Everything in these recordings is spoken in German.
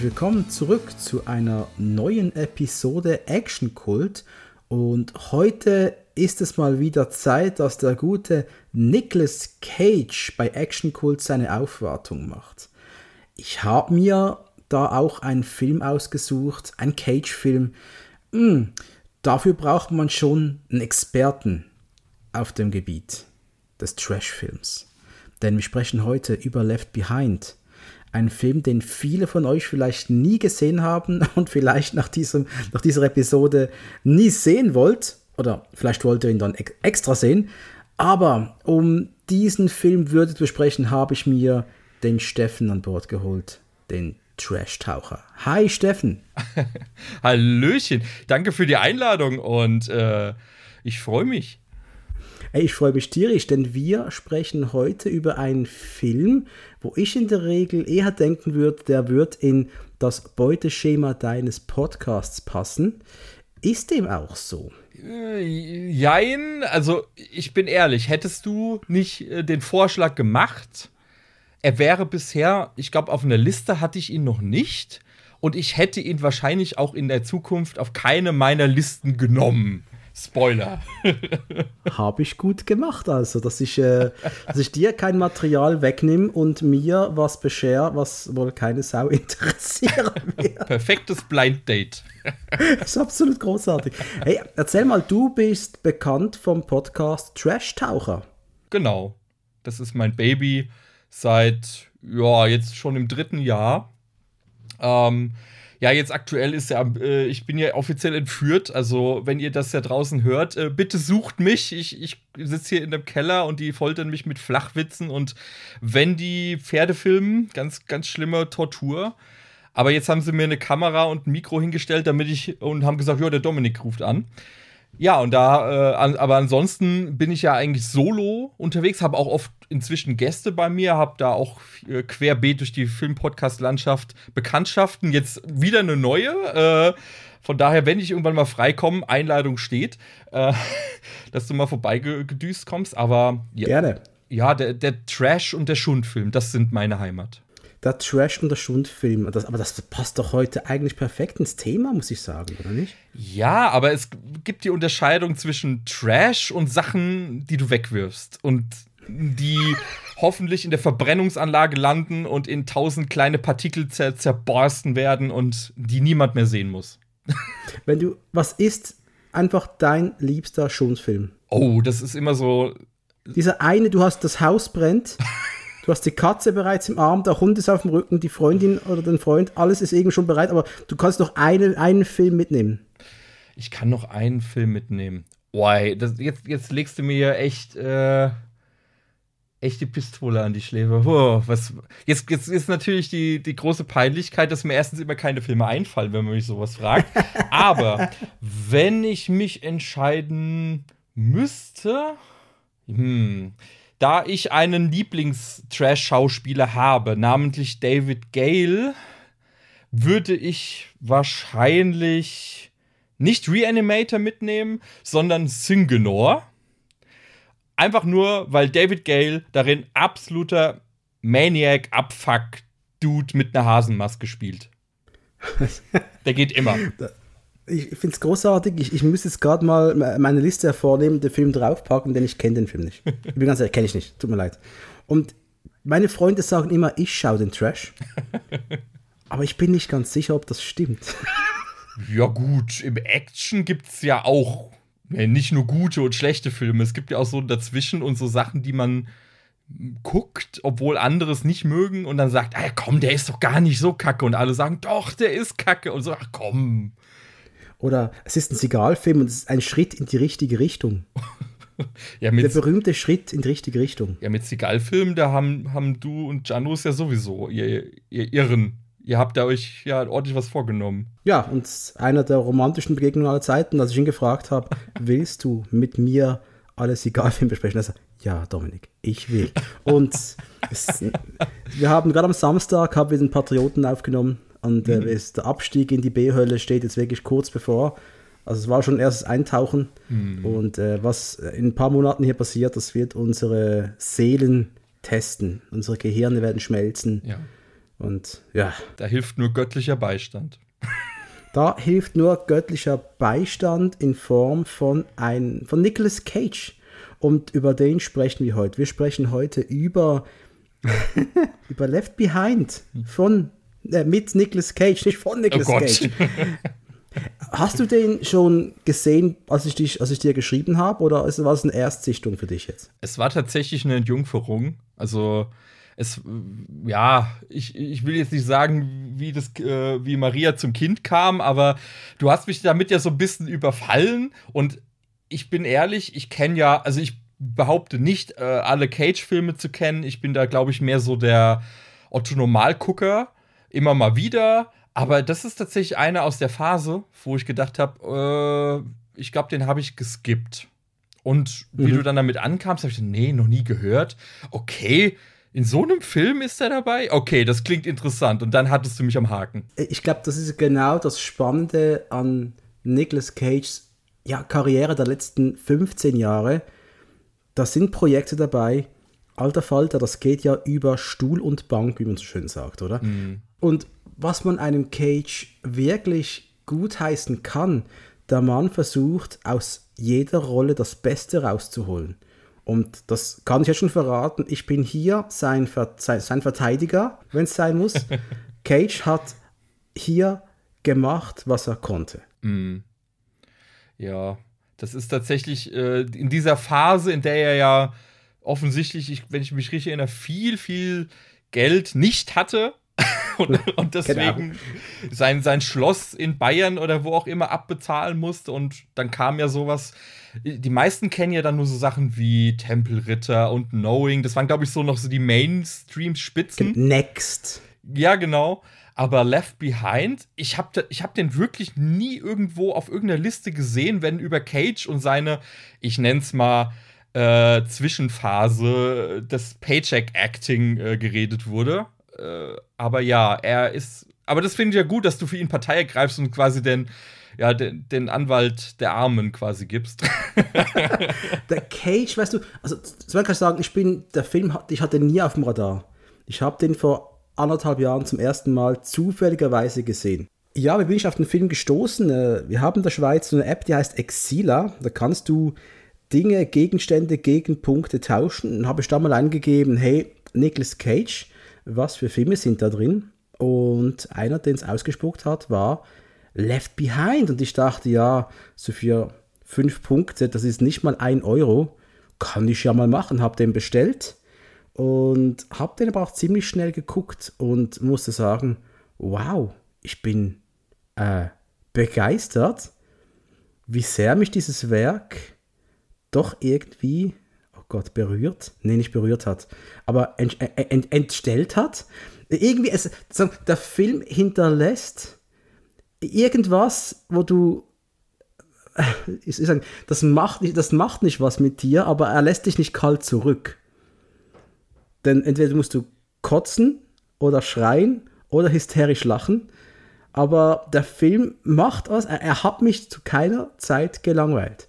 herzlich willkommen zurück zu einer neuen Episode Action Kult. Und heute ist es mal wieder Zeit, dass der gute Nicolas Cage bei Action Kult seine Aufwartung macht. Ich habe mir da auch einen Film ausgesucht, ein Cage-Film. Hm, dafür braucht man schon einen Experten auf dem Gebiet des Trash-Films. Denn wir sprechen heute über Left Behind. Ein Film, den viele von euch vielleicht nie gesehen haben und vielleicht nach, diesem, nach dieser Episode nie sehen wollt. Oder vielleicht wollt ihr ihn dann extra sehen. Aber um diesen Film würde zu besprechen, habe ich mir den Steffen an Bord geholt. Den Trash-Taucher. Hi Steffen. Hallöchen. Danke für die Einladung und äh, ich freue mich. Ich freue mich tierisch, denn wir sprechen heute über einen Film, wo ich in der Regel eher denken würde, der wird in das Beuteschema deines Podcasts passen. Ist dem auch so? Äh, jein, also ich bin ehrlich, hättest du nicht äh, den Vorschlag gemacht, er wäre bisher, ich glaube, auf einer Liste hatte ich ihn noch nicht und ich hätte ihn wahrscheinlich auch in der Zukunft auf keine meiner Listen genommen. Spoiler. Habe ich gut gemacht, also, dass ich, äh, dass ich dir kein Material wegnehme und mir was beschere, was wohl keine Sau interessiert. Perfektes Blind Date. das ist absolut großartig. Hey, erzähl mal, du bist bekannt vom Podcast Trash Taucher. Genau. Das ist mein Baby seit, ja, jetzt schon im dritten Jahr. Ähm, ja, jetzt aktuell ist ja, äh, ich bin ja offiziell entführt. Also, wenn ihr das ja draußen hört, äh, bitte sucht mich. Ich, ich sitze hier in dem Keller und die foltern mich mit Flachwitzen und wenn die Pferde filmen, ganz, ganz schlimme Tortur. Aber jetzt haben sie mir eine Kamera und ein Mikro hingestellt, damit ich und haben gesagt, ja, der Dominik ruft an. Ja, und da, äh, an, aber ansonsten bin ich ja eigentlich solo unterwegs, habe auch oft inzwischen Gäste bei mir, habe da auch äh, querbeet durch die Film-Podcast-Landschaft Bekanntschaften. Jetzt wieder eine neue. Äh, von daher, wenn ich irgendwann mal freikomme, Einladung steht, äh, dass du mal vorbeigedüst kommst. Aber ja, gerne. Ja, der, der Trash- und der Schundfilm, das sind meine Heimat der Trash- und der Schundfilm. Das, aber das passt doch heute eigentlich perfekt ins Thema, muss ich sagen, oder nicht? Ja, aber es gibt die Unterscheidung zwischen Trash und Sachen, die du wegwirfst. Und die hoffentlich in der Verbrennungsanlage landen und in tausend kleine Partikel zer zerborsten werden und die niemand mehr sehen muss. Wenn du, was ist einfach dein liebster Schundfilm? Oh, das ist immer so. Dieser eine, du hast das Haus brennt Du hast die Katze bereits im Arm, der Hund ist auf dem Rücken, die Freundin oder dein Freund, alles ist eben schon bereit, aber du kannst noch eine, einen Film mitnehmen. Ich kann noch einen Film mitnehmen. Boah, das, jetzt, jetzt legst du mir echt, äh, echt die Pistole an die Schläfe. Oh, was, jetzt, jetzt ist natürlich die, die große Peinlichkeit, dass mir erstens immer keine Filme einfallen, wenn man mich sowas fragt. Aber wenn ich mich entscheiden müsste, hm, da ich einen Lieblings-Trash-Schauspieler habe, namentlich David Gale, würde ich wahrscheinlich nicht Reanimator mitnehmen, sondern Syngenor. Einfach nur, weil David Gale darin absoluter Maniac, Abfuck, Dude mit einer Hasenmaske spielt. Der geht immer ich finde es großartig. Ich, ich muss jetzt gerade mal meine Liste hervornehmen, den Film draufpacken, denn ich kenne den Film nicht. Ich bin ganz ehrlich, kenne ich nicht. Tut mir leid. Und meine Freunde sagen immer, ich schaue den Trash. aber ich bin nicht ganz sicher, ob das stimmt. Ja, gut, im Action gibt es ja auch ja, nicht nur gute und schlechte Filme. Es gibt ja auch so dazwischen und so Sachen, die man guckt, obwohl andere es nicht mögen und dann sagt, ah, komm, der ist doch gar nicht so kacke und alle sagen, doch, der ist kacke und so, ach komm. Oder es ist ein Sigalfilm und es ist ein Schritt in die richtige Richtung. ja, Der berühmte Schritt in die richtige Richtung. Ja, mit Sigalfilmen, da haben, haben du und Janus ja sowieso, ihr, ihr Irren. Ihr habt da euch ja ordentlich was vorgenommen. Ja, und einer der romantischen Begegnungen aller Zeiten, als ich ihn gefragt habe, willst du mit mir alle Sigalfilme besprechen? Also, ja, Dominik, ich will. Und es, wir haben gerade am Samstag haben wir den Patrioten aufgenommen und äh, mhm. der Abstieg in die B-Hölle steht jetzt wirklich kurz bevor. Also es war schon erstes Eintauchen. Mhm. Und äh, was in ein paar Monaten hier passiert, das wird unsere Seelen testen. Unsere Gehirne werden schmelzen. Ja. Und ja. Da hilft nur göttlicher Beistand. Da hilft nur göttlicher Beistand in Form von, ein, von Nicolas Cage. Und über den sprechen wir heute. Wir sprechen heute über, über Left Behind von, äh, mit Nicolas Cage, nicht von Nicolas oh Cage. Hast du den schon gesehen, als ich, dich, als ich dir geschrieben habe, oder war es eine Erstsichtung für dich jetzt? Es war tatsächlich eine Entjungferung. Also es, ja, ich, ich will jetzt nicht sagen, wie, das, äh, wie Maria zum Kind kam, aber du hast mich damit ja so ein bisschen überfallen und ich bin ehrlich, ich kenne ja, also ich behaupte nicht, äh, alle Cage-Filme zu kennen. Ich bin da, glaube ich, mehr so der Otto-Normalgucker, immer mal wieder. Aber das ist tatsächlich einer aus der Phase, wo ich gedacht habe, äh, ich glaube, den habe ich geskippt. Und wie mhm. du dann damit ankamst, habe ich gedacht, nee, noch nie gehört. Okay, in so einem Film ist er dabei? Okay, das klingt interessant. Und dann hattest du mich am Haken. Ich glaube, das ist genau das Spannende an Nicolas Cages ja, Karriere der letzten 15 Jahre. Da sind Projekte dabei. Alter Falter, das geht ja über Stuhl und Bank, wie man so schön sagt, oder? Mhm. Und was man einem Cage wirklich gutheißen kann, der Mann versucht aus jeder Rolle das Beste rauszuholen. Und das kann ich jetzt schon verraten. Ich bin hier sein, Ver sein Verteidiger, wenn es sein muss. Cage hat hier gemacht, was er konnte. Mm. Ja, das ist tatsächlich äh, in dieser Phase, in der er ja offensichtlich, ich, wenn ich mich richtig erinnere, viel, viel Geld nicht hatte. und, und, deswegen sein, sein Schloss in Bayern oder wo auch immer abbezahlen musste. Und dann kam ja sowas die meisten kennen ja dann nur so Sachen wie Tempelritter und Knowing. Das waren, glaube ich, so noch so die Mainstream-Spitzen. Next. Ja, genau. Aber Left Behind, ich habe ich hab den wirklich nie irgendwo auf irgendeiner Liste gesehen, wenn über Cage und seine, ich nenne es mal, äh, Zwischenphase des Paycheck-Acting äh, geredet wurde. Äh, aber ja, er ist. Aber das finde ich ja gut, dass du für ihn Partei ergreifst und quasi den ja, den, den Anwalt der Armen quasi gibst. der Cage, weißt du, also das kann ich sagen, ich bin, der Film, ich hatte nie auf dem Radar. Ich habe den vor anderthalb Jahren zum ersten Mal zufälligerweise gesehen. Ja, wie bin ich auf den Film gestoßen? Äh, wir haben in der Schweiz eine App, die heißt Exila. Da kannst du Dinge, Gegenstände gegen Punkte tauschen. Und habe ich da mal eingegeben, hey, Nicolas Cage, was für Filme sind da drin? Und einer, den es ausgespuckt hat, war Left Behind. Und ich dachte, ja, so für fünf Punkte, das ist nicht mal ein Euro, kann ich ja mal machen. Hab den bestellt und hab den aber auch ziemlich schnell geguckt und musste sagen, wow, ich bin äh, begeistert, wie sehr mich dieses Werk doch irgendwie, Gott, berührt, nee, nicht berührt hat, aber ent, ent, entstellt hat. Irgendwie, es, der Film hinterlässt irgendwas, wo du ich sagen, das macht, nicht, das macht nicht was mit dir, aber er lässt dich nicht kalt zurück. Denn entweder musst du kotzen oder schreien oder hysterisch lachen, aber der Film macht was, er, er hat mich zu keiner Zeit gelangweilt.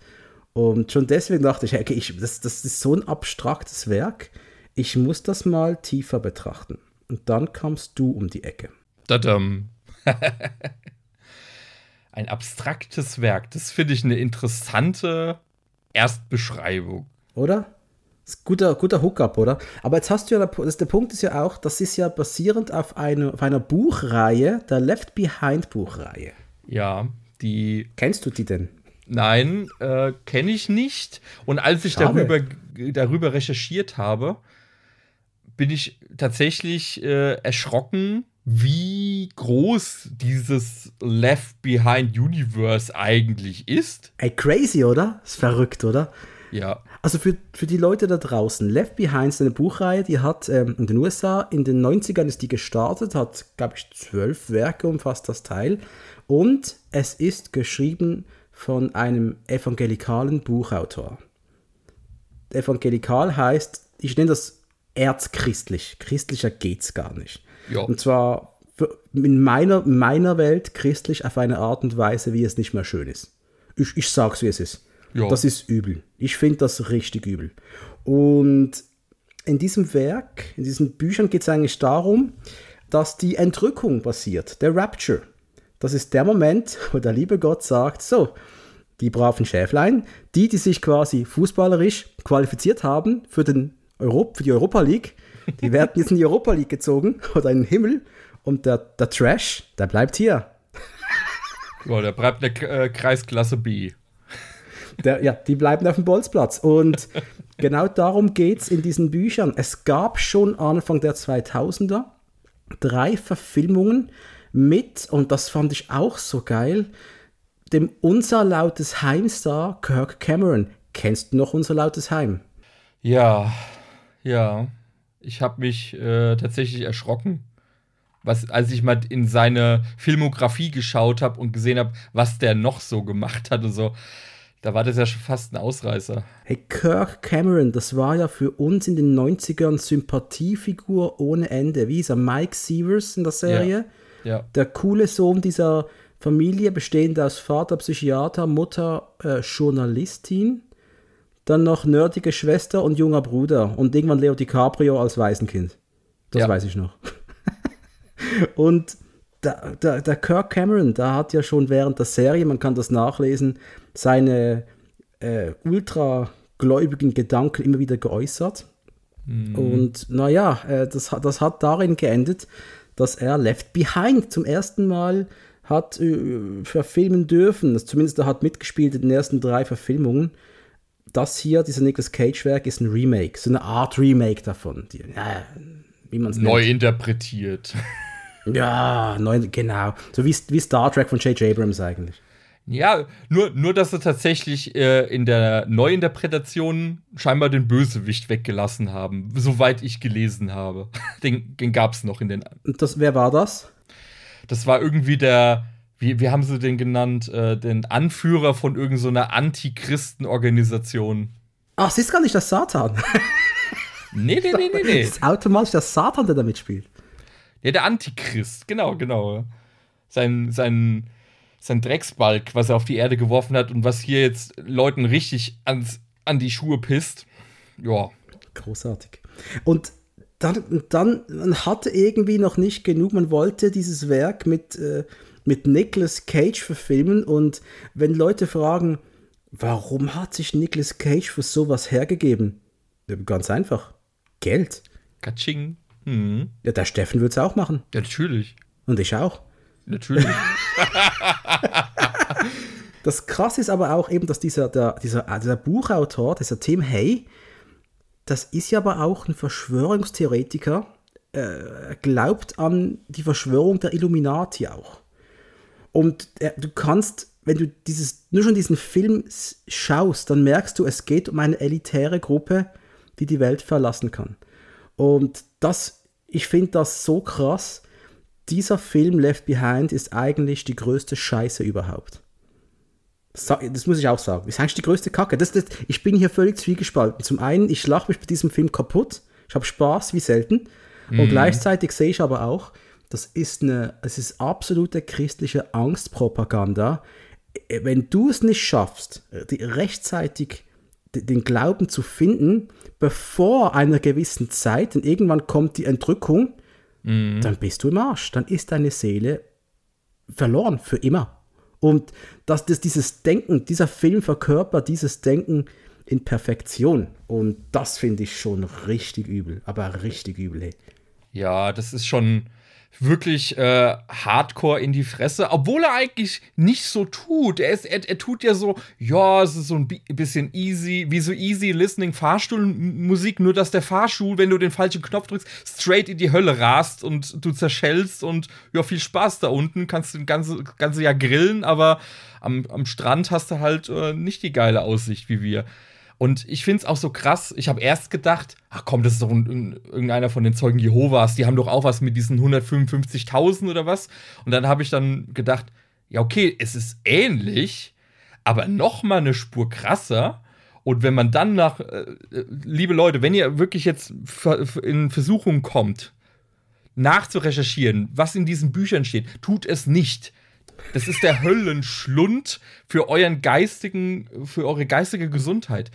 Und schon deswegen dachte ich, okay, ich, das, das ist so ein abstraktes Werk, ich muss das mal tiefer betrachten. Und dann kamst du um die Ecke. Dadam. ein abstraktes Werk. Das finde ich eine interessante Erstbeschreibung. Oder? Das ist guter, guter Hookup, oder? Aber jetzt hast du ja, das, der Punkt ist ja auch, das ist ja basierend auf, eine, auf einer Buchreihe, der Left Behind Buchreihe. Ja, die. Kennst du die denn? Nein, äh, kenne ich nicht. Und als ich darüber, darüber recherchiert habe, bin ich tatsächlich äh, erschrocken, wie groß dieses Left Behind Universe eigentlich ist. Ey, crazy, oder? Ist verrückt, oder? Ja. Also für, für die Leute da draußen, Left Behind ist eine Buchreihe, die hat ähm, in den USA, in den 90ern ist die gestartet, hat, glaube ich, zwölf Werke umfasst das Teil. Und es ist geschrieben von einem evangelikalen Buchautor. Evangelikal heißt, ich nenne das erzchristlich. Christlicher geht's gar nicht. Ja. Und zwar in meiner, meiner Welt christlich auf eine Art und Weise, wie es nicht mehr schön ist. Ich, ich sag's, wie es ist. Ja. Das ist übel. Ich finde das richtig übel. Und in diesem Werk, in diesen Büchern geht es eigentlich darum, dass die Entrückung passiert, der Rapture. Das ist der Moment, wo der liebe Gott sagt, so, die braven Schäflein, die, die sich quasi fußballerisch qualifiziert haben für, den Europ für die Europa League, die werden jetzt in die Europa League gezogen oder in den Himmel und der, der Trash, der bleibt hier. Ja, der bleibt in der äh, Kreisklasse B. Der, ja, die bleiben auf dem Bolzplatz. Und genau darum geht es in diesen Büchern. Es gab schon Anfang der 2000er drei Verfilmungen mit, und das fand ich auch so geil, dem unser lautes Heimstar Kirk Cameron. Kennst du noch unser lautes Heim? Ja, ja. Ich habe mich äh, tatsächlich erschrocken, was, als ich mal in seine Filmografie geschaut habe und gesehen habe, was der noch so gemacht hat und so. Da war das ja schon fast ein Ausreißer. Hey, Kirk Cameron, das war ja für uns in den 90ern Sympathiefigur ohne Ende. Wie ist er? Mike Sievers in der Serie. Ja. Ja. Der coole Sohn dieser Familie, bestehend aus Vater Psychiater, Mutter äh, Journalistin, dann noch nerdige Schwester und junger Bruder und irgendwann Leo DiCaprio als Waisenkind. Das ja. weiß ich noch. und der, der, der, Kirk Cameron, da hat ja schon während der Serie, man kann das nachlesen, seine äh, ultragläubigen Gedanken immer wieder geäußert. Mhm. Und naja, äh, das, das hat darin geendet, dass er Left Behind zum ersten Mal hat äh, verfilmen dürfen. Das, zumindest er hat mitgespielt in den ersten drei Verfilmungen. Das hier, dieser Nicolas Cage-Werk, ist ein Remake, so eine Art Remake davon. Die, äh, wie man es Neu nennt. interpretiert. Ja, neu, genau. So wie, wie Star Trek von J.J. Abrams eigentlich. Ja, nur, nur dass sie tatsächlich äh, in der Neuinterpretation scheinbar den Bösewicht weggelassen haben, soweit ich gelesen habe. Den, den gab es noch in den. Das, wer war das? Das war irgendwie der, wie, wie haben sie den genannt, äh, den Anführer von irgendeiner so Antichristen-Organisation. Ach, sie ist gar nicht der Satan. nee, nee, nee, nee, nee. Es ist automatisch der Satan, der da mitspielt. Ja, der Antichrist, genau, genau. Sein, sein, sein Drecksbalg, was er auf die Erde geworfen hat und was hier jetzt Leuten richtig ans, an die Schuhe pisst. Ja. Großartig. Und dann, dann man hatte irgendwie noch nicht genug, man wollte dieses Werk mit, äh, mit Nicolas Cage verfilmen und wenn Leute fragen, warum hat sich Nicolas Cage für sowas hergegeben? Ganz einfach. Geld. Katsching. Mhm. Ja, der Steffen würde es auch machen. Ja, natürlich. Und ich auch. Natürlich. das krasse ist aber auch eben, dass dieser, der, dieser, dieser Buchautor, dieser Tim Hay, das ist ja aber auch ein Verschwörungstheoretiker, äh, glaubt an die Verschwörung der Illuminati auch. Und äh, du kannst, wenn du dieses, nur schon diesen Film schaust, dann merkst du, es geht um eine elitäre Gruppe, die die Welt verlassen kann. Und das, ich finde das so krass. Dieser Film Left Behind ist eigentlich die größte Scheiße überhaupt. Das muss ich auch sagen. Das ist eigentlich die größte Kacke. Das, das, ich bin hier völlig zwiegespalten. Zum einen, ich lache mich bei diesem Film kaputt. Ich habe Spaß wie selten. Und mhm. gleichzeitig sehe ich aber auch, das ist eine, es ist absolute christliche Angstpropaganda. Wenn du es nicht schaffst, rechtzeitig den Glauben zu finden, bevor einer gewissen Zeit, denn irgendwann kommt die Entrückung, mhm. dann bist du im Arsch. Dann ist deine Seele verloren für immer. Und dass das, dieses Denken, dieser Film verkörpert dieses Denken in Perfektion. Und das finde ich schon richtig übel, aber richtig übel. Hey. Ja, das ist schon, wirklich äh, hardcore in die Fresse, obwohl er eigentlich nicht so tut. Er, ist, er, er tut ja so, ja, es ist so ein bisschen easy, wie so easy listening Fahrstuhlmusik, nur dass der Fahrstuhl, wenn du den falschen Knopf drückst, straight in die Hölle rast und du zerschellst und ja, viel Spaß da unten, kannst du ganze, ganze Jahr grillen, aber am, am Strand hast du halt äh, nicht die geile Aussicht wie wir. Und ich finde es auch so krass. Ich habe erst gedacht, ach komm, das ist doch ein, irgendeiner von den Zeugen Jehovas. Die haben doch auch was mit diesen 155.000 oder was. Und dann habe ich dann gedacht, ja okay, es ist ähnlich, aber noch mal eine Spur krasser. Und wenn man dann nach, äh, liebe Leute, wenn ihr wirklich jetzt in Versuchung kommt, nachzurecherchieren, was in diesen Büchern steht, tut es nicht. Das ist der Höllenschlund für euren geistigen, für eure geistige Gesundheit.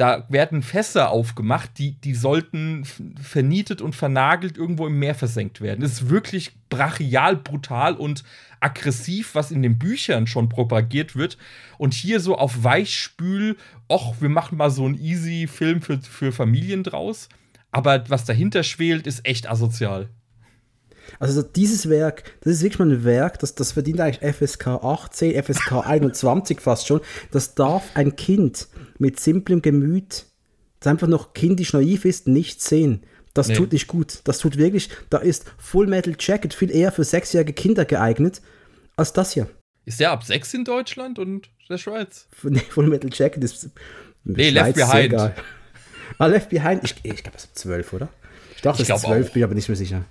da werden Fässer aufgemacht, die, die sollten vernietet und vernagelt irgendwo im Meer versenkt werden. Das ist wirklich brachial, brutal und aggressiv, was in den Büchern schon propagiert wird. Und hier so auf Weichspül, och, wir machen mal so einen easy Film für, für Familien draus. Aber was dahinter schwelt, ist echt asozial. Also dieses Werk, das ist wirklich mal ein Werk, das, das verdient eigentlich FSK 18, FSK 21 fast schon. Das darf ein Kind mit simplem Gemüt, das einfach noch kindisch naiv ist, nicht sehen. Das nee. tut nicht gut. Das tut wirklich, da ist Full Metal Jacket viel eher für sechsjährige Kinder geeignet als das hier. Ist der ab sechs in Deutschland und der Schweiz? Nee, Full Metal Jacket ist. Nee, Left Behind. Ah, Left Behind, ich, ich glaube, es ist zwölf, oder? Ich dachte, es ist zwölf, bin aber nicht mehr sicher.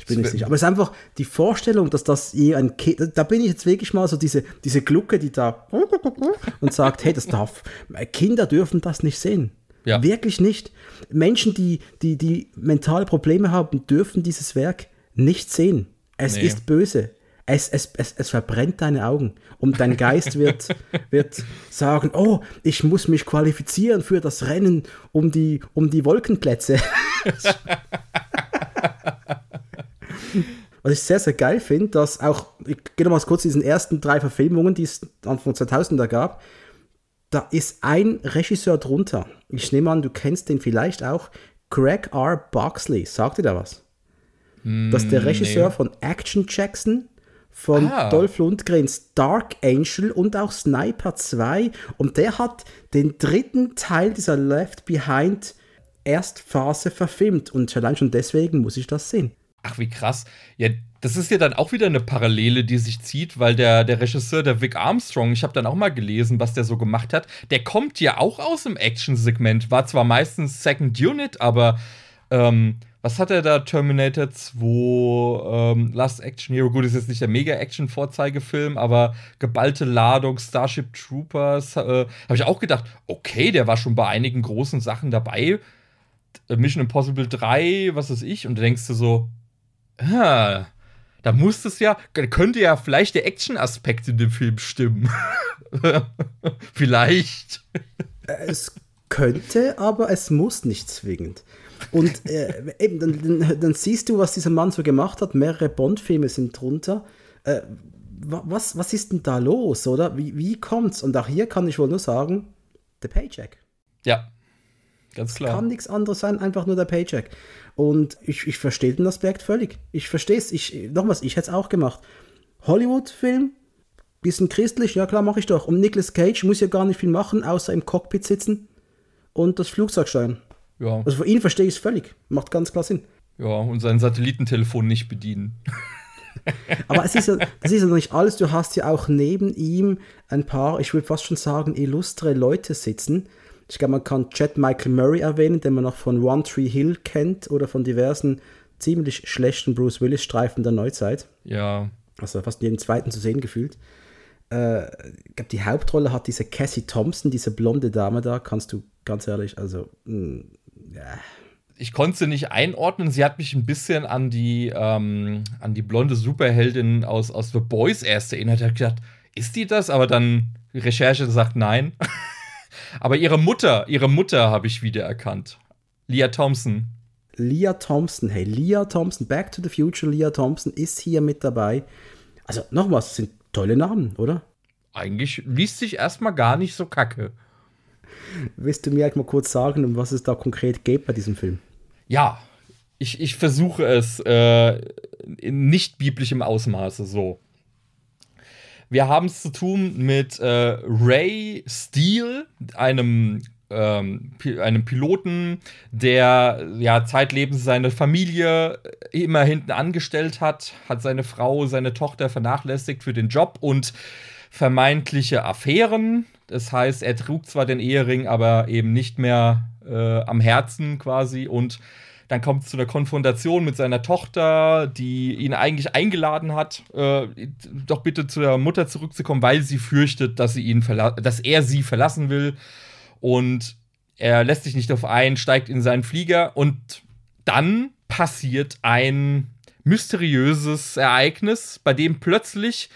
Ich bin nicht sicher. Aber es ist einfach die Vorstellung, dass das je ein Kind, da bin ich jetzt wirklich mal so diese, diese Glucke, die da und sagt, hey, das darf, Kinder dürfen das nicht sehen. Ja. Wirklich nicht. Menschen, die, die, die mentale Probleme haben, dürfen dieses Werk nicht sehen. Es nee. ist böse. Es, es, es, es verbrennt deine Augen. Und dein Geist wird, wird sagen, oh, ich muss mich qualifizieren für das Rennen um die, um die Wolkenplätze. Was ich sehr, sehr geil finde, dass auch, ich gehe nochmal kurz diesen ersten drei Verfilmungen, die es Anfang 2000er gab, da ist ein Regisseur drunter. Ich nehme an, du kennst den vielleicht auch. Greg R. Boxley. Sagt dir da was? Mm, das ist der Regisseur nee. von Action Jackson, von ah. Dolph Lundgrens Dark Angel und auch Sniper 2. Und der hat den dritten Teil dieser Left Behind Erstphase verfilmt. Und allein schon deswegen muss ich das sehen. Ach, wie krass. Ja, das ist ja dann auch wieder eine Parallele, die sich zieht, weil der, der Regisseur, der Vic Armstrong, ich habe dann auch mal gelesen, was der so gemacht hat, der kommt ja auch aus dem Action-Segment, war zwar meistens Second Unit, aber ähm, was hat er da? Terminator 2, ähm, Last Action Hero, gut, ist jetzt nicht der Mega-Action-Vorzeigefilm, aber geballte Ladung, Starship Troopers, äh, habe ich auch gedacht, okay, der war schon bei einigen großen Sachen dabei. Mission Impossible 3, was weiß ich, und da denkst du so, ah, da muss es ja, könnte ja vielleicht der Action-Aspekt in dem Film stimmen. vielleicht. Es könnte, aber es muss nicht zwingend. Und äh, eben, dann, dann, siehst du, was dieser Mann so gemacht hat. Mehrere Bond-Filme sind drunter. Äh, was, was ist denn da los, oder? Wie, wie kommt's? Und auch hier kann ich wohl nur sagen, der Paycheck. Ja, ganz klar. Es kann nichts anderes sein, einfach nur der Paycheck. Und ich, ich verstehe den Aspekt völlig. Ich verstehe es. Ich, nochmals, ich hätte es auch gemacht. Hollywood-Film, bisschen christlich, ja klar, mache ich doch. Und Nicolas Cage muss ja gar nicht viel machen, außer im Cockpit sitzen und das Flugzeug steuern. Ja. Also für ihn verstehe ich es völlig. Macht ganz klar Sinn. Ja, und sein Satellitentelefon nicht bedienen. Aber es ist ja, das ist ja noch nicht alles. Du hast ja auch neben ihm ein paar, ich würde fast schon sagen, illustre Leute sitzen, ich glaube, man kann Chad Michael Murray erwähnen, den man noch von One Tree Hill kennt oder von diversen ziemlich schlechten Bruce Willis-Streifen der Neuzeit. Ja. Also fast in jedem zweiten zu sehen gefühlt. Äh, ich glaube, die Hauptrolle hat diese Cassie Thompson, diese blonde Dame da, kannst du ganz ehrlich, also, mh, mm, ja. Ich konnte sie nicht einordnen. Sie hat mich ein bisschen an die, ähm, an die blonde Superheldin aus, aus The Boys erst erinnert. Ich habe gedacht, ist die das? Aber dann Recherche sagt nein. Aber ihre Mutter, ihre Mutter habe ich wiedererkannt. Leah Thompson. Leah Thompson, hey, Leah Thompson, Back to the Future, Leah Thompson ist hier mit dabei. Also nochmals, das sind tolle Namen, oder? Eigentlich liest sich erstmal gar nicht so kacke. Willst du mir halt mal kurz sagen, um was es da konkret geht bei diesem Film? Ja, ich, ich versuche es äh, in nicht biblischem Ausmaße so. Wir haben es zu tun mit äh, Ray Steele, einem ähm, einem Piloten, der ja zeitlebens seine Familie immer hinten angestellt hat, hat seine Frau, seine Tochter vernachlässigt für den Job und vermeintliche Affären. Das heißt, er trug zwar den Ehering, aber eben nicht mehr äh, am Herzen quasi und dann kommt es zu einer Konfrontation mit seiner Tochter, die ihn eigentlich eingeladen hat, äh, doch bitte zu der Mutter zurückzukommen, weil sie fürchtet, dass, sie ihn dass er sie verlassen will. Und er lässt sich nicht darauf ein, steigt in seinen Flieger und dann passiert ein mysteriöses Ereignis, bei dem plötzlich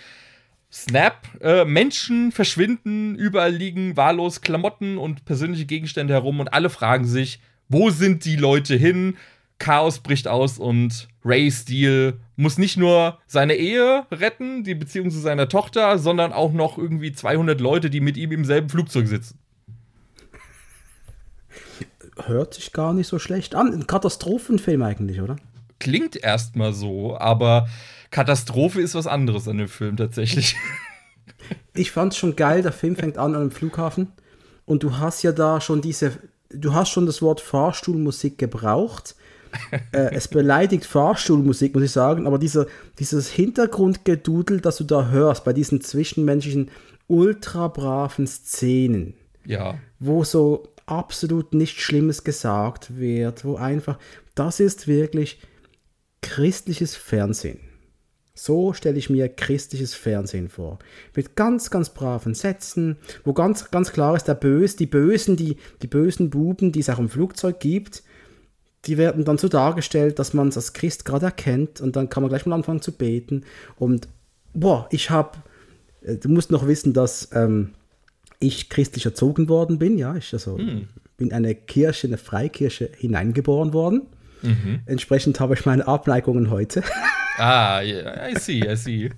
Snap, äh, Menschen verschwinden, überall liegen wahllos Klamotten und persönliche Gegenstände herum und alle fragen sich, wo sind die Leute hin? Chaos bricht aus und Ray Steele muss nicht nur seine Ehe retten, die Beziehung zu seiner Tochter, sondern auch noch irgendwie 200 Leute, die mit ihm im selben Flugzeug sitzen. Hört sich gar nicht so schlecht an. Ein Katastrophenfilm eigentlich, oder? Klingt erstmal so, aber Katastrophe ist was anderes an dem Film tatsächlich. Ich fand's schon geil, der Film fängt an an einem Flughafen und du hast ja da schon diese, du hast schon das Wort Fahrstuhlmusik gebraucht. äh, es beleidigt Fahrstuhlmusik, muss ich sagen, aber dieser, dieses Hintergrundgedudel, das du da hörst bei diesen zwischenmenschlichen ultra braven Szenen, ja. wo so absolut nichts Schlimmes gesagt wird, wo einfach, das ist wirklich christliches Fernsehen. So stelle ich mir christliches Fernsehen vor. Mit ganz, ganz braven Sätzen, wo ganz, ganz klar ist, der Böse, die Bösen, die, die bösen Buben, die es auch im Flugzeug gibt, die werden dann so dargestellt, dass man es als Christ gerade erkennt und dann kann man gleich mal anfangen zu beten. Und boah, ich habe, äh, du musst noch wissen, dass ähm, ich christlich erzogen worden bin, ja, ich also hm. bin eine Kirche, eine Freikirche hineingeboren worden. Mhm. Entsprechend habe ich meine Abneigungen heute. Ah, yeah, I see, I see.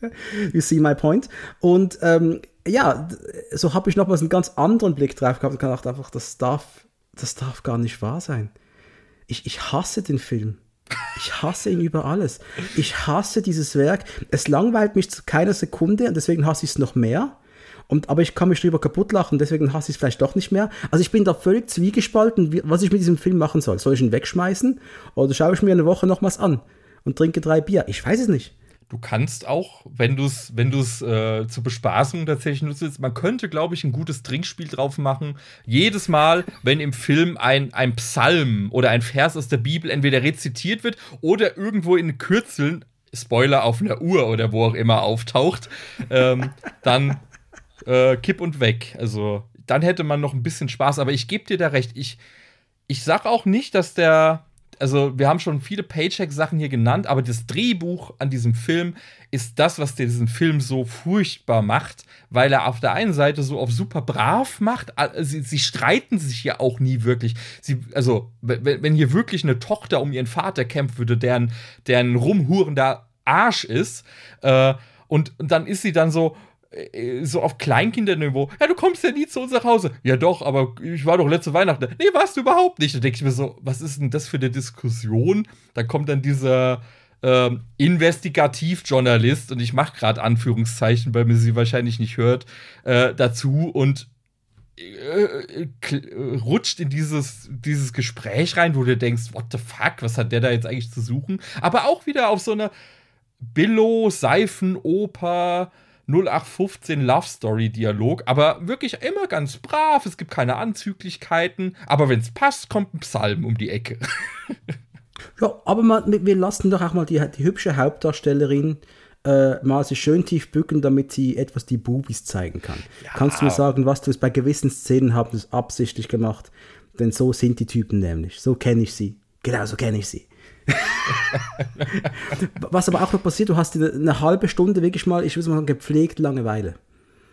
You see my point. Und ähm, ja, so habe ich nochmals einen ganz anderen Blick drauf gehabt und gedacht einfach, das darf, das darf gar nicht wahr sein. Ich, ich hasse den Film. Ich hasse ihn über alles. Ich hasse dieses Werk. Es langweilt mich zu keiner Sekunde und deswegen hasse ich es noch mehr. Und, aber ich kann mich drüber kaputt lachen, deswegen hasse ich es vielleicht doch nicht mehr. Also ich bin da völlig zwiegespalten, wie, was ich mit diesem Film machen soll. Soll ich ihn wegschmeißen oder schaue ich mir eine Woche nochmals an? Und trinke drei Bier. Ich weiß es nicht. Du kannst auch, wenn du es wenn äh, zur Bespaßung tatsächlich nutzt, man könnte, glaube ich, ein gutes Trinkspiel drauf machen. Jedes Mal, wenn im Film ein, ein Psalm oder ein Vers aus der Bibel entweder rezitiert wird oder irgendwo in Kürzeln, Spoiler auf einer Uhr oder wo auch immer auftaucht, ähm, dann äh, kipp und weg. Also dann hätte man noch ein bisschen Spaß. Aber ich gebe dir da recht. Ich, ich sag auch nicht, dass der also wir haben schon viele Paycheck-Sachen hier genannt, aber das Drehbuch an diesem Film ist das, was diesen Film so furchtbar macht, weil er auf der einen Seite so auf super brav macht. Sie, sie streiten sich ja auch nie wirklich. Sie, also, wenn, hier wirklich eine Tochter um ihren Vater kämpfen würde, deren, deren rumhurender Arsch ist, äh, und, und dann ist sie dann so, so auf Kleinkindernniveau, ja, du kommst ja nie zu uns nach Hause. Ja, doch, aber ich war doch letzte Weihnachten. Nee, warst du überhaupt nicht. Da denke ich mir so, was ist denn das für eine Diskussion? Da kommt dann dieser ähm, Investigativjournalist, und ich mache gerade Anführungszeichen, weil man sie wahrscheinlich nicht hört, äh, dazu und äh, rutscht in dieses, dieses Gespräch rein, wo du denkst, what the fuck, was hat der da jetzt eigentlich zu suchen? Aber auch wieder auf so eine Billo-Seifenoper- 0815 Love Story Dialog, aber wirklich immer ganz brav. Es gibt keine Anzüglichkeiten, aber wenn es passt, kommt ein Psalm um die Ecke. ja, aber man, wir lassen doch auch mal die, die hübsche Hauptdarstellerin äh, mal sich schön tief bücken, damit sie etwas die Bubis zeigen kann. Ja. Kannst du mir sagen, was du es bei gewissen Szenen haben das absichtlich gemacht? Denn so sind die Typen nämlich. So kenne ich sie. Genau, so kenne ich sie. Was aber auch noch passiert, du hast eine halbe Stunde wirklich mal, ich würde mal sagen, gepflegt Langeweile.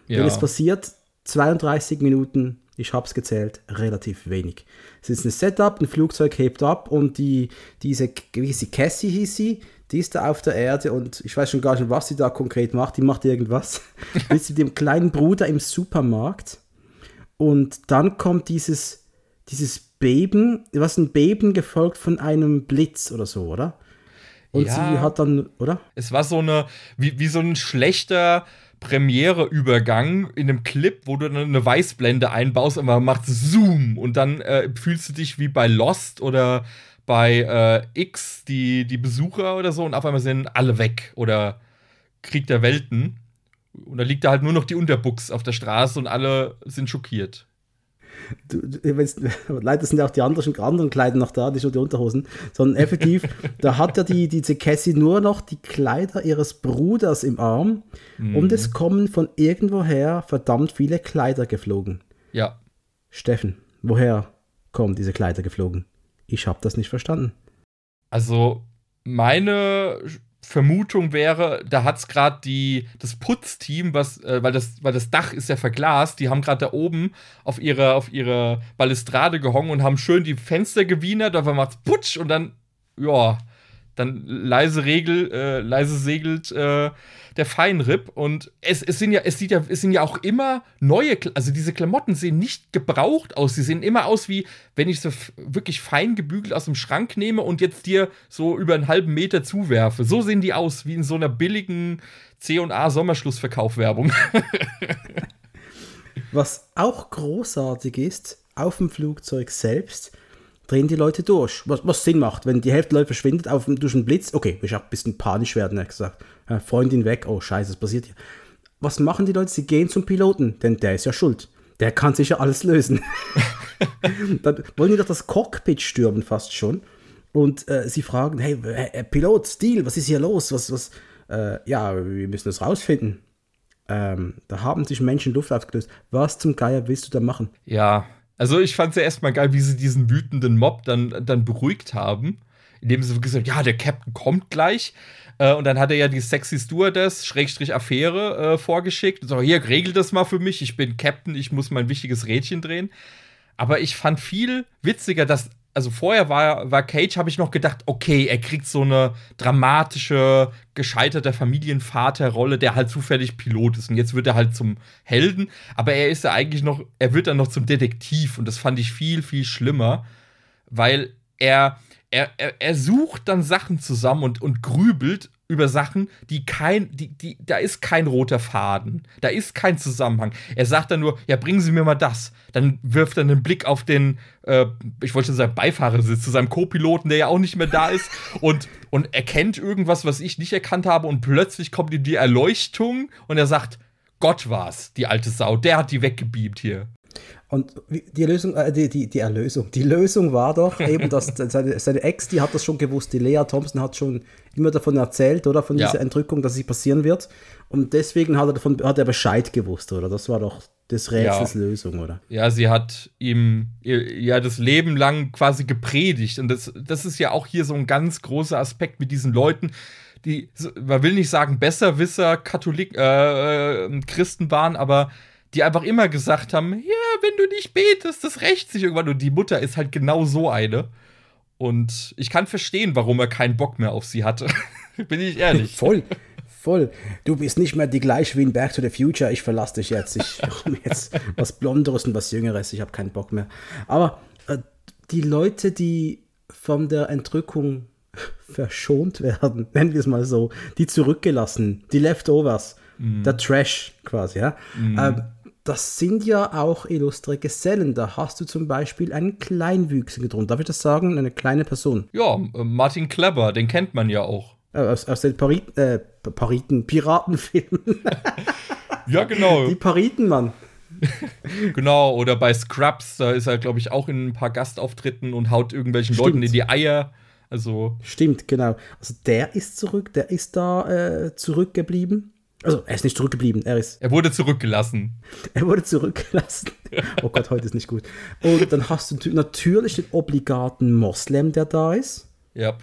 Ja. Wenn es passiert, 32 Minuten, ich habe es gezählt, relativ wenig. Es ist ein Setup, ein Flugzeug hebt ab und die, diese, wie hieß sie, Cassie hieß sie, die ist da auf der Erde und ich weiß schon gar nicht, was sie da konkret macht. Die macht irgendwas. ist mit dem kleinen Bruder im Supermarkt und dann kommt dieses, dieses Beben, was ein Beben gefolgt von einem Blitz oder so, oder? Und ja, sie hat dann, oder? Es war so eine, wie, wie so ein schlechter Premiere-Übergang in einem Clip, wo du dann eine Weißblende einbaust und man macht Zoom und dann äh, fühlst du dich wie bei Lost oder bei äh, X, die, die Besucher oder so, und auf einmal sind alle weg oder Krieg der Welten. Und da liegt da halt nur noch die Unterbuchs auf der Straße und alle sind schockiert du, du, leider sind ja auch die anderen, anderen Kleider noch da, nicht nur die Unterhosen, sondern effektiv, da hat ja die, diese Cassie nur noch die Kleider ihres Bruders im Arm mhm. und es kommen von irgendwoher verdammt viele Kleider geflogen. Ja. Steffen, woher kommen diese Kleider geflogen? Ich habe das nicht verstanden. Also, meine Vermutung wäre, da hat es gerade die das Putzteam, was äh, weil das weil das Dach ist ja verglast, die haben gerade da oben auf ihrer auf ihrer Balustrade gehongen und haben schön die Fenster gewienert, aber macht's putsch und dann ja, dann leise regel äh, leise segelt äh, der Feinripp. Und es, es sind ja es sieht ja es sind ja auch immer neue also diese Klamotten sehen nicht gebraucht aus. Sie sehen immer aus wie wenn ich sie wirklich fein gebügelt aus dem Schrank nehme und jetzt dir so über einen halben Meter zuwerfe. So sehen die aus wie in so einer billigen C&A Sommerschlussverkaufwerbung. Was auch großartig ist auf dem Flugzeug selbst drehen die Leute durch. Was, was Sinn macht, wenn die Hälfte der Leute verschwindet auf, durch einen Blitz. Okay, ich auch ein bisschen panisch werden, er gesagt. Freundin weg, oh scheiße, es passiert hier. Was machen die Leute? Sie gehen zum Piloten, denn der ist ja schuld. Der kann sicher alles lösen. Dann wollen die doch das Cockpit stürmen fast schon. Und äh, sie fragen, hey, äh, Pilot, Stil, was ist hier los? Was, was, äh, ja, wir müssen das rausfinden. Ähm, da haben sich Menschen Luft aufgelöst. Was zum Geier willst du da machen? Ja, also ich fand es ja erstmal geil, wie sie diesen wütenden Mob dann, dann beruhigt haben. Indem sie gesagt haben, ja, der Captain kommt gleich. Äh, und dann hat er ja die sexy Stewardess, Schrägstrich Affäre, äh, vorgeschickt. So, hier, regel das mal für mich. Ich bin Captain, ich muss mein wichtiges Rädchen drehen. Aber ich fand viel witziger, dass also vorher war, war Cage, habe ich noch gedacht, okay, er kriegt so eine dramatische, gescheiterte Familienvaterrolle, der halt zufällig Pilot ist. Und jetzt wird er halt zum Helden, aber er ist ja eigentlich noch, er wird dann noch zum Detektiv. Und das fand ich viel, viel schlimmer, weil er, er, er, er sucht dann Sachen zusammen und, und grübelt über Sachen, die kein, die, die, da ist kein roter Faden, da ist kein Zusammenhang. Er sagt dann nur, ja, bringen Sie mir mal das. Dann wirft er einen Blick auf den, äh, ich wollte schon sagen, Beifahrersitz zu seinem Co-Piloten, der ja auch nicht mehr da ist und, und erkennt irgendwas, was ich nicht erkannt habe und plötzlich kommt ihm die Erleuchtung und er sagt, Gott war's, die alte Sau, der hat die weggebeamt hier. Und die Lösung, äh, die, die, die Erlösung, die Lösung war doch eben, dass seine, seine Ex, die hat das schon gewusst, die Lea Thompson hat schon immer davon erzählt, oder, von ja. dieser Entrückung, dass sie passieren wird. Und deswegen hat er davon, hat er Bescheid gewusst, oder? Das war doch des Rätsels ja. Lösung, oder? Ja, sie hat ihm ja das Leben lang quasi gepredigt. Und das, das ist ja auch hier so ein ganz großer Aspekt mit diesen Leuten, die, man will nicht sagen Besserwisser, Katholik, äh, äh, Christen waren, aber die einfach immer gesagt haben, ja, wenn du nicht betest, das rächt sich irgendwann. Und die Mutter ist halt genau so eine. Und ich kann verstehen, warum er keinen Bock mehr auf sie hatte. Bin ich ehrlich. Voll, voll. Du bist nicht mehr die gleiche wie in Back to the Future. Ich verlasse dich jetzt. Ich habe jetzt was Blonderes und was Jüngeres. Ich habe keinen Bock mehr. Aber äh, die Leute, die von der Entrückung verschont werden, nennen wir es mal so, die zurückgelassen, die Leftovers, mm. der Trash quasi, ja. Mm. Ähm, das sind ja auch illustre Gesellen. Da hast du zum Beispiel einen Kleinwüchsigen drunter. Darf ich das sagen? Eine kleine Person. Ja, äh, Martin Kleber, den kennt man ja auch. Äh, aus, aus den Parit, äh, Pariten, Piratenfilmen. ja, genau. Die Pariten, Mann. genau, oder bei Scrubs, da ist er, glaube ich, auch in ein paar Gastauftritten und haut irgendwelchen Stimmt. Leuten in die Eier. Also. Stimmt, genau. Also der ist zurück, der ist da äh, zurückgeblieben. Also, er ist nicht zurückgeblieben, er ist. Er wurde zurückgelassen. Er wurde zurückgelassen. Oh Gott, heute ist nicht gut. Und dann hast du natürlich den obligaten Moslem, der da ist. Ja.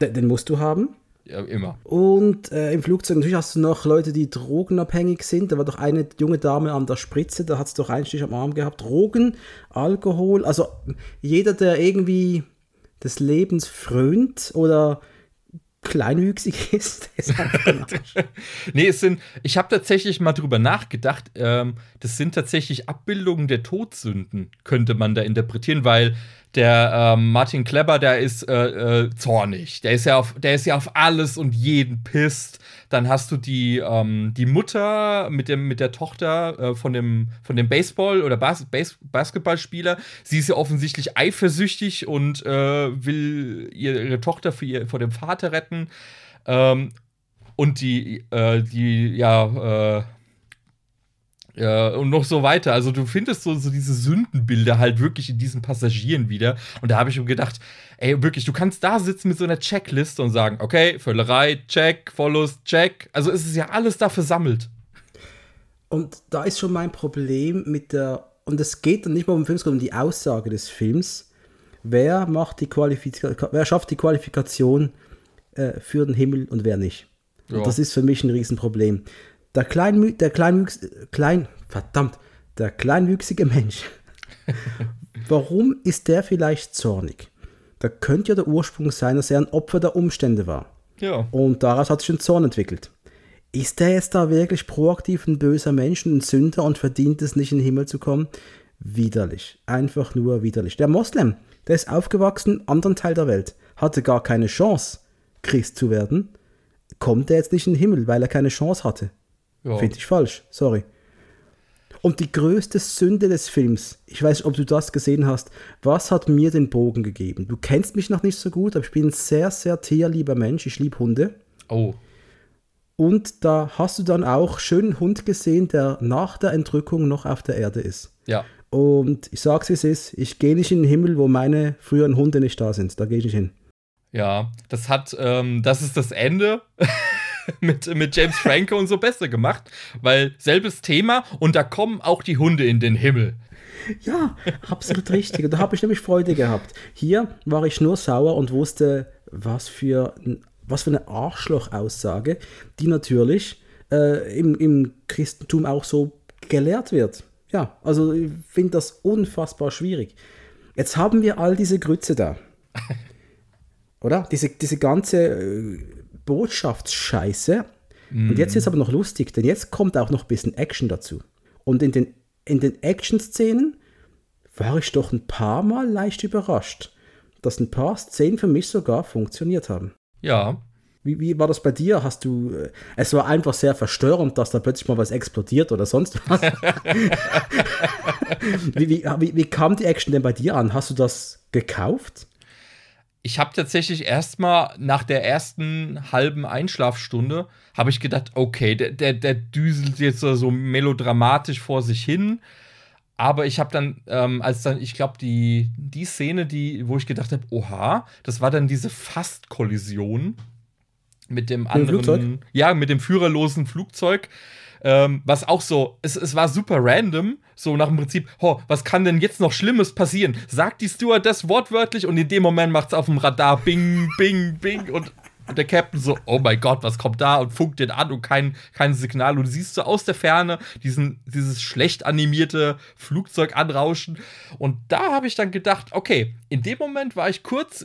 Den, den musst du haben. Ja, immer. Und äh, im Flugzeug natürlich hast du noch Leute, die drogenabhängig sind. Da war doch eine junge Dame an der Spritze, da hat es doch einen Stich am Arm gehabt. Drogen, Alkohol, also jeder, der irgendwie des Lebens frönt oder kleinwüchsig ist. ist nee, es sind, ich habe tatsächlich mal drüber nachgedacht, ähm, das sind tatsächlich Abbildungen der Todsünden, könnte man da interpretieren, weil der ähm, Martin Kleber, der ist äh, äh, zornig. Der ist ja auf, der ist ja auf alles und jeden pisst. Dann hast du die, ähm, die Mutter mit, dem, mit der Tochter äh, von, dem, von dem Baseball- oder Bas Bas Basketballspieler. Sie ist ja offensichtlich eifersüchtig und äh, will ihre Tochter für ihr, vor dem Vater retten. Ähm, und die, äh, die, ja, äh, ja, und noch so weiter. Also du findest so, so diese Sündenbilder halt wirklich in diesen Passagieren wieder. Und da habe ich mir gedacht, ey, wirklich, du kannst da sitzen mit so einer Checkliste und sagen, okay, Völlerei, check, Follows, check. Also es ist ja alles da versammelt. Und da ist schon mein Problem mit der, und es geht dann nicht mal um den Film, sondern um die Aussage des Films. Wer macht die Qualifikation, wer schafft die Qualifikation äh, für den Himmel und wer nicht. Ja. Und das ist für mich ein Riesenproblem. Der, Kleinmü der Kleinwüchs klein, verdammt, der kleinwüchsige Mensch. Warum ist der vielleicht zornig? Da könnte ja der Ursprung sein, dass er ein Opfer der Umstände war. Ja. Und daraus hat sich ein Zorn entwickelt. Ist der jetzt da wirklich proaktiv ein böser Mensch, ein Sünder und verdient es nicht in den Himmel zu kommen? Widerlich. Einfach nur widerlich. Der Moslem, der ist aufgewachsen im anderen Teil der Welt, hatte gar keine Chance, Christ zu werden. Kommt er jetzt nicht in den Himmel, weil er keine Chance hatte? Ja. Finde ich falsch, sorry. Und die größte Sünde des Films, ich weiß nicht, ob du das gesehen hast, was hat mir den Bogen gegeben? Du kennst mich noch nicht so gut, aber ich bin ein sehr, sehr tierlieber Mensch. Ich liebe Hunde. Oh. Und da hast du dann auch schönen Hund gesehen, der nach der Entrückung noch auf der Erde ist. Ja. Und ich sag's wie es ist, ich gehe nicht in den Himmel, wo meine früheren Hunde nicht da sind. Da gehe ich nicht hin. Ja. Das hat, ähm, das ist das Ende. mit, mit James Franco und so besser gemacht, weil selbes Thema und da kommen auch die Hunde in den Himmel. Ja, absolut richtig. Und da habe ich nämlich Freude gehabt. Hier war ich nur sauer und wusste, was für, was für eine Arschloch-Aussage, die natürlich äh, im, im Christentum auch so gelehrt wird. Ja, also ich finde das unfassbar schwierig. Jetzt haben wir all diese Grütze da. Oder? Diese, diese ganze Botschaftsscheiße. Und jetzt ist aber noch lustig, denn jetzt kommt auch noch ein bisschen Action dazu. Und in den, in den Action-Szenen war ich doch ein paar Mal leicht überrascht, dass ein paar Szenen für mich sogar funktioniert haben. Ja. Wie, wie war das bei dir? Hast du. äh, Es war einfach sehr verstörend, dass da plötzlich mal was explodiert oder sonst was. wie, wie, wie, wie kam die Action denn bei dir an? Hast du das gekauft? Ich habe tatsächlich erstmal nach der ersten halben Einschlafstunde habe ich gedacht, okay, der, der, der düselt jetzt so melodramatisch vor sich hin. Aber ich habe dann, ähm, als dann, ich glaube, die, die Szene, die, wo ich gedacht habe, oha, das war dann diese Fast-Kollision mit dem dem anderen, Flugzeug? ja, mit dem führerlosen Flugzeug. Ähm, was auch so, es, es war super random, so nach dem Prinzip, ho, was kann denn jetzt noch Schlimmes passieren? Sagt die Stewardess wortwörtlich und in dem Moment macht es auf dem Radar bing, bing, bing und der Captain so, oh mein Gott, was kommt da? Und funkt den an und kein, kein Signal. Und du siehst so aus der Ferne diesen, dieses schlecht animierte Flugzeug anrauschen. Und da habe ich dann gedacht, okay, in dem Moment war ich kurz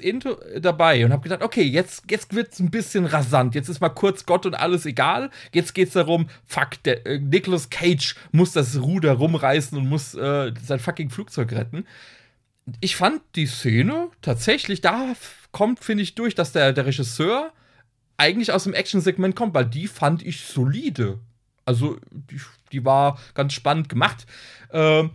dabei und habe gedacht, okay, jetzt, jetzt wird es ein bisschen rasant. Jetzt ist mal kurz Gott und alles egal. Jetzt geht es darum, fuck, der, äh, Nicolas Cage muss das Ruder rumreißen und muss äh, sein fucking Flugzeug retten ich fand die Szene tatsächlich, da kommt, finde ich, durch, dass der, der Regisseur eigentlich aus dem Action-Segment kommt, weil die fand ich solide. Also, die, die war ganz spannend gemacht. Ähm,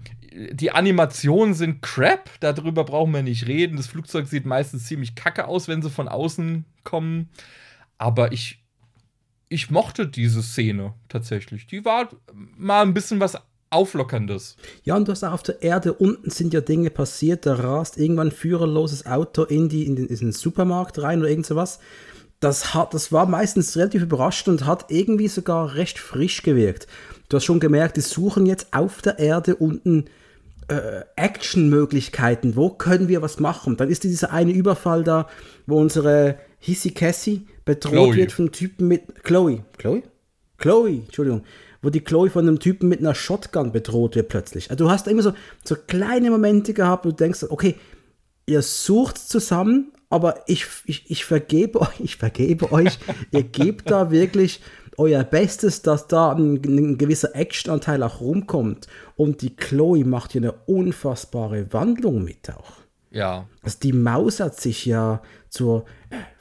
die Animationen sind crap, darüber brauchen wir nicht reden. Das Flugzeug sieht meistens ziemlich kacke aus, wenn sie von außen kommen. Aber ich, ich mochte diese Szene tatsächlich. Die war mal ein bisschen was Auflockerndes. Ja, und du hast auch auf der Erde unten sind ja Dinge passiert. Da rast irgendwann ein führerloses Auto in, die, in, den, in den Supermarkt rein oder irgend sowas. Das, hat, das war meistens relativ überraschend und hat irgendwie sogar recht frisch gewirkt. Du hast schon gemerkt, die suchen jetzt auf der Erde unten äh, Action-Möglichkeiten. Wo können wir was machen? Dann ist dieser eine Überfall da, wo unsere Hissy Cassie bedroht Chloe. wird von Typen mit. Chloe. Chloe? Chloe, Entschuldigung. Wo die Chloe von einem Typen mit einer Shotgun bedroht wird plötzlich. Also du hast immer so, so kleine Momente gehabt, wo du denkst, okay, ihr sucht zusammen, aber ich, ich, ich vergebe euch, ich vergebe euch, ihr gebt da wirklich euer Bestes, dass da ein, ein gewisser Actionanteil auch rumkommt. Und die Chloe macht hier eine unfassbare Wandlung mit auch. Ja. Also die mausert sich ja zur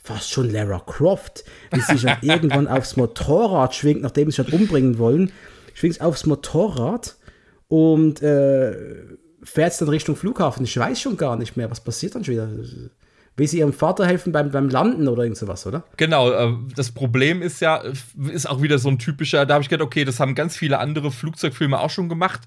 fast schon Lara Croft, wie sie sich dann irgendwann aufs Motorrad schwingt, nachdem sie hat umbringen wollen, schwingt sie aufs Motorrad und äh, fährt dann Richtung Flughafen. Ich weiß schon gar nicht mehr, was passiert dann schon wieder. Will sie ihrem Vater helfen beim, beim Landen oder irgend sowas, oder? Genau, äh, das Problem ist ja, ist auch wieder so ein typischer, da habe ich gedacht, okay, das haben ganz viele andere Flugzeugfilme auch schon gemacht.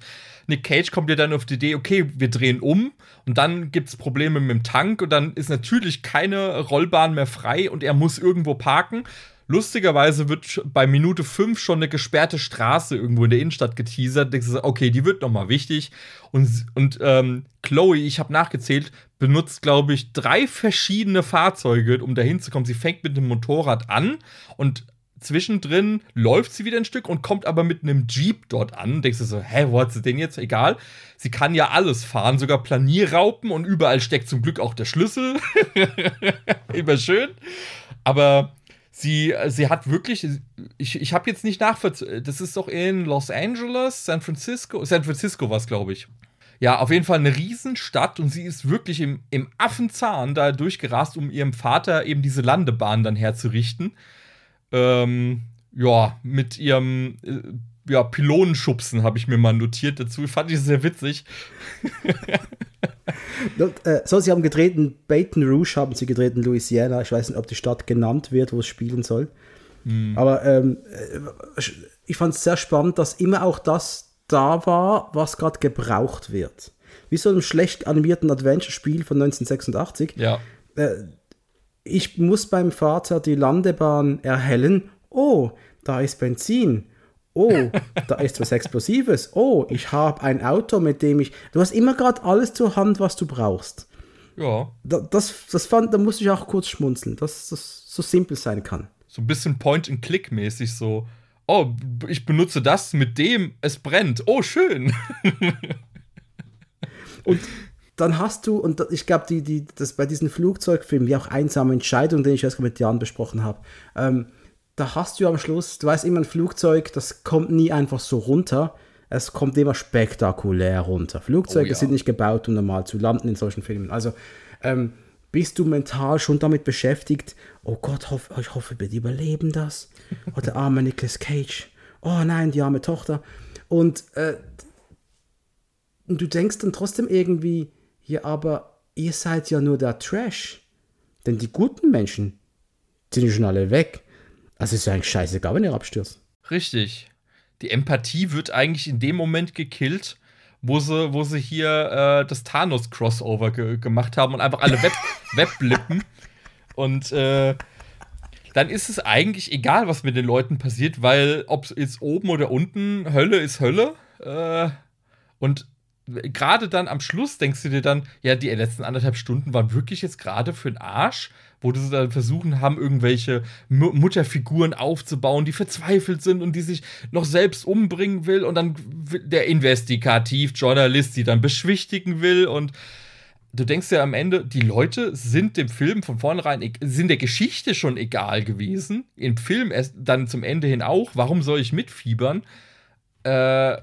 Nick Cage kommt ja dann auf die Idee, okay, wir drehen um und dann gibt es Probleme mit dem Tank und dann ist natürlich keine Rollbahn mehr frei und er muss irgendwo parken. Lustigerweise wird bei Minute 5 schon eine gesperrte Straße irgendwo in der Innenstadt geteasert. Okay, die wird nochmal wichtig. Und, und ähm, Chloe, ich habe nachgezählt, benutzt, glaube ich, drei verschiedene Fahrzeuge, um dahin zu kommen. Sie fängt mit dem Motorrad an und zwischendrin läuft sie wieder ein Stück und kommt aber mit einem Jeep dort an. Denkst du so, hä, wo hat sie den jetzt? Egal. Sie kann ja alles fahren, sogar Planierraupen und überall steckt zum Glück auch der Schlüssel. Immer schön. Aber sie, sie hat wirklich, ich, ich habe jetzt nicht nachvollzogen, das ist doch in Los Angeles, San Francisco, San Francisco war es, glaube ich. Ja, auf jeden Fall eine Riesenstadt und sie ist wirklich im, im Affenzahn da durchgerast, um ihrem Vater eben diese Landebahn dann herzurichten ähm, ja, mit ihrem äh, ja, Pylonenschubsen habe ich mir mal notiert dazu. Fand ich sehr witzig. Und, äh, so, sie haben gedreht in Baton Rouge, haben sie gedreht in Louisiana. Ich weiß nicht, ob die Stadt genannt wird, wo es spielen soll. Hm. Aber ähm, äh, ich fand es sehr spannend, dass immer auch das da war, was gerade gebraucht wird. Wie so einem schlecht animierten Adventure-Spiel von 1986. Ja. Äh, ich muss beim Vater die Landebahn erhellen. Oh, da ist Benzin. Oh, da ist was Explosives. Oh, ich habe ein Auto, mit dem ich. Du hast immer gerade alles zur Hand, was du brauchst. Ja. das, das fand, da musste ich auch kurz schmunzeln, dass das so simpel sein kann. So ein bisschen Point-and-Click-mäßig so. Oh, ich benutze das mit dem, es brennt. Oh, schön. Und dann hast du, und ich glaube, die, die, das bei diesen Flugzeugfilmen, wie auch einsame Entscheidungen, den ich erst mit Jan besprochen habe, ähm, da hast du am Schluss, du weißt immer, ein Flugzeug, das kommt nie einfach so runter. Es kommt immer spektakulär runter. Flugzeuge oh, ja. sind nicht gebaut, um normal zu landen in solchen Filmen. Also ähm, bist du mental schon damit beschäftigt, oh Gott, hoff, ich hoffe, wir überleben das. Oder der arme Nicolas Cage. Oh nein, die arme Tochter. Und äh, du denkst dann trotzdem irgendwie, ja, aber ihr seid ja nur der Trash. Denn die guten Menschen sind schon alle weg. Also ist ja eigentlich scheißegal, wenn ihr abstürzt. Richtig. Die Empathie wird eigentlich in dem Moment gekillt, wo sie, wo sie hier äh, das Thanos-Crossover ge gemacht haben und einfach alle web wegblippen. Und äh, dann ist es eigentlich egal, was mit den Leuten passiert, weil ob es jetzt oben oder unten, Hölle ist Hölle. Äh, und gerade dann am Schluss denkst du dir dann, ja, die letzten anderthalb Stunden waren wirklich jetzt gerade für den Arsch, wo sie dann versuchen haben, irgendwelche M Mutterfiguren aufzubauen, die verzweifelt sind und die sich noch selbst umbringen will und dann der Investigativjournalist, die dann beschwichtigen will und du denkst ja am Ende, die Leute sind dem Film von vornherein, e-, sind der Geschichte schon egal gewesen, im Film erst dann zum Ende hin auch, warum soll ich mitfiebern? Äh,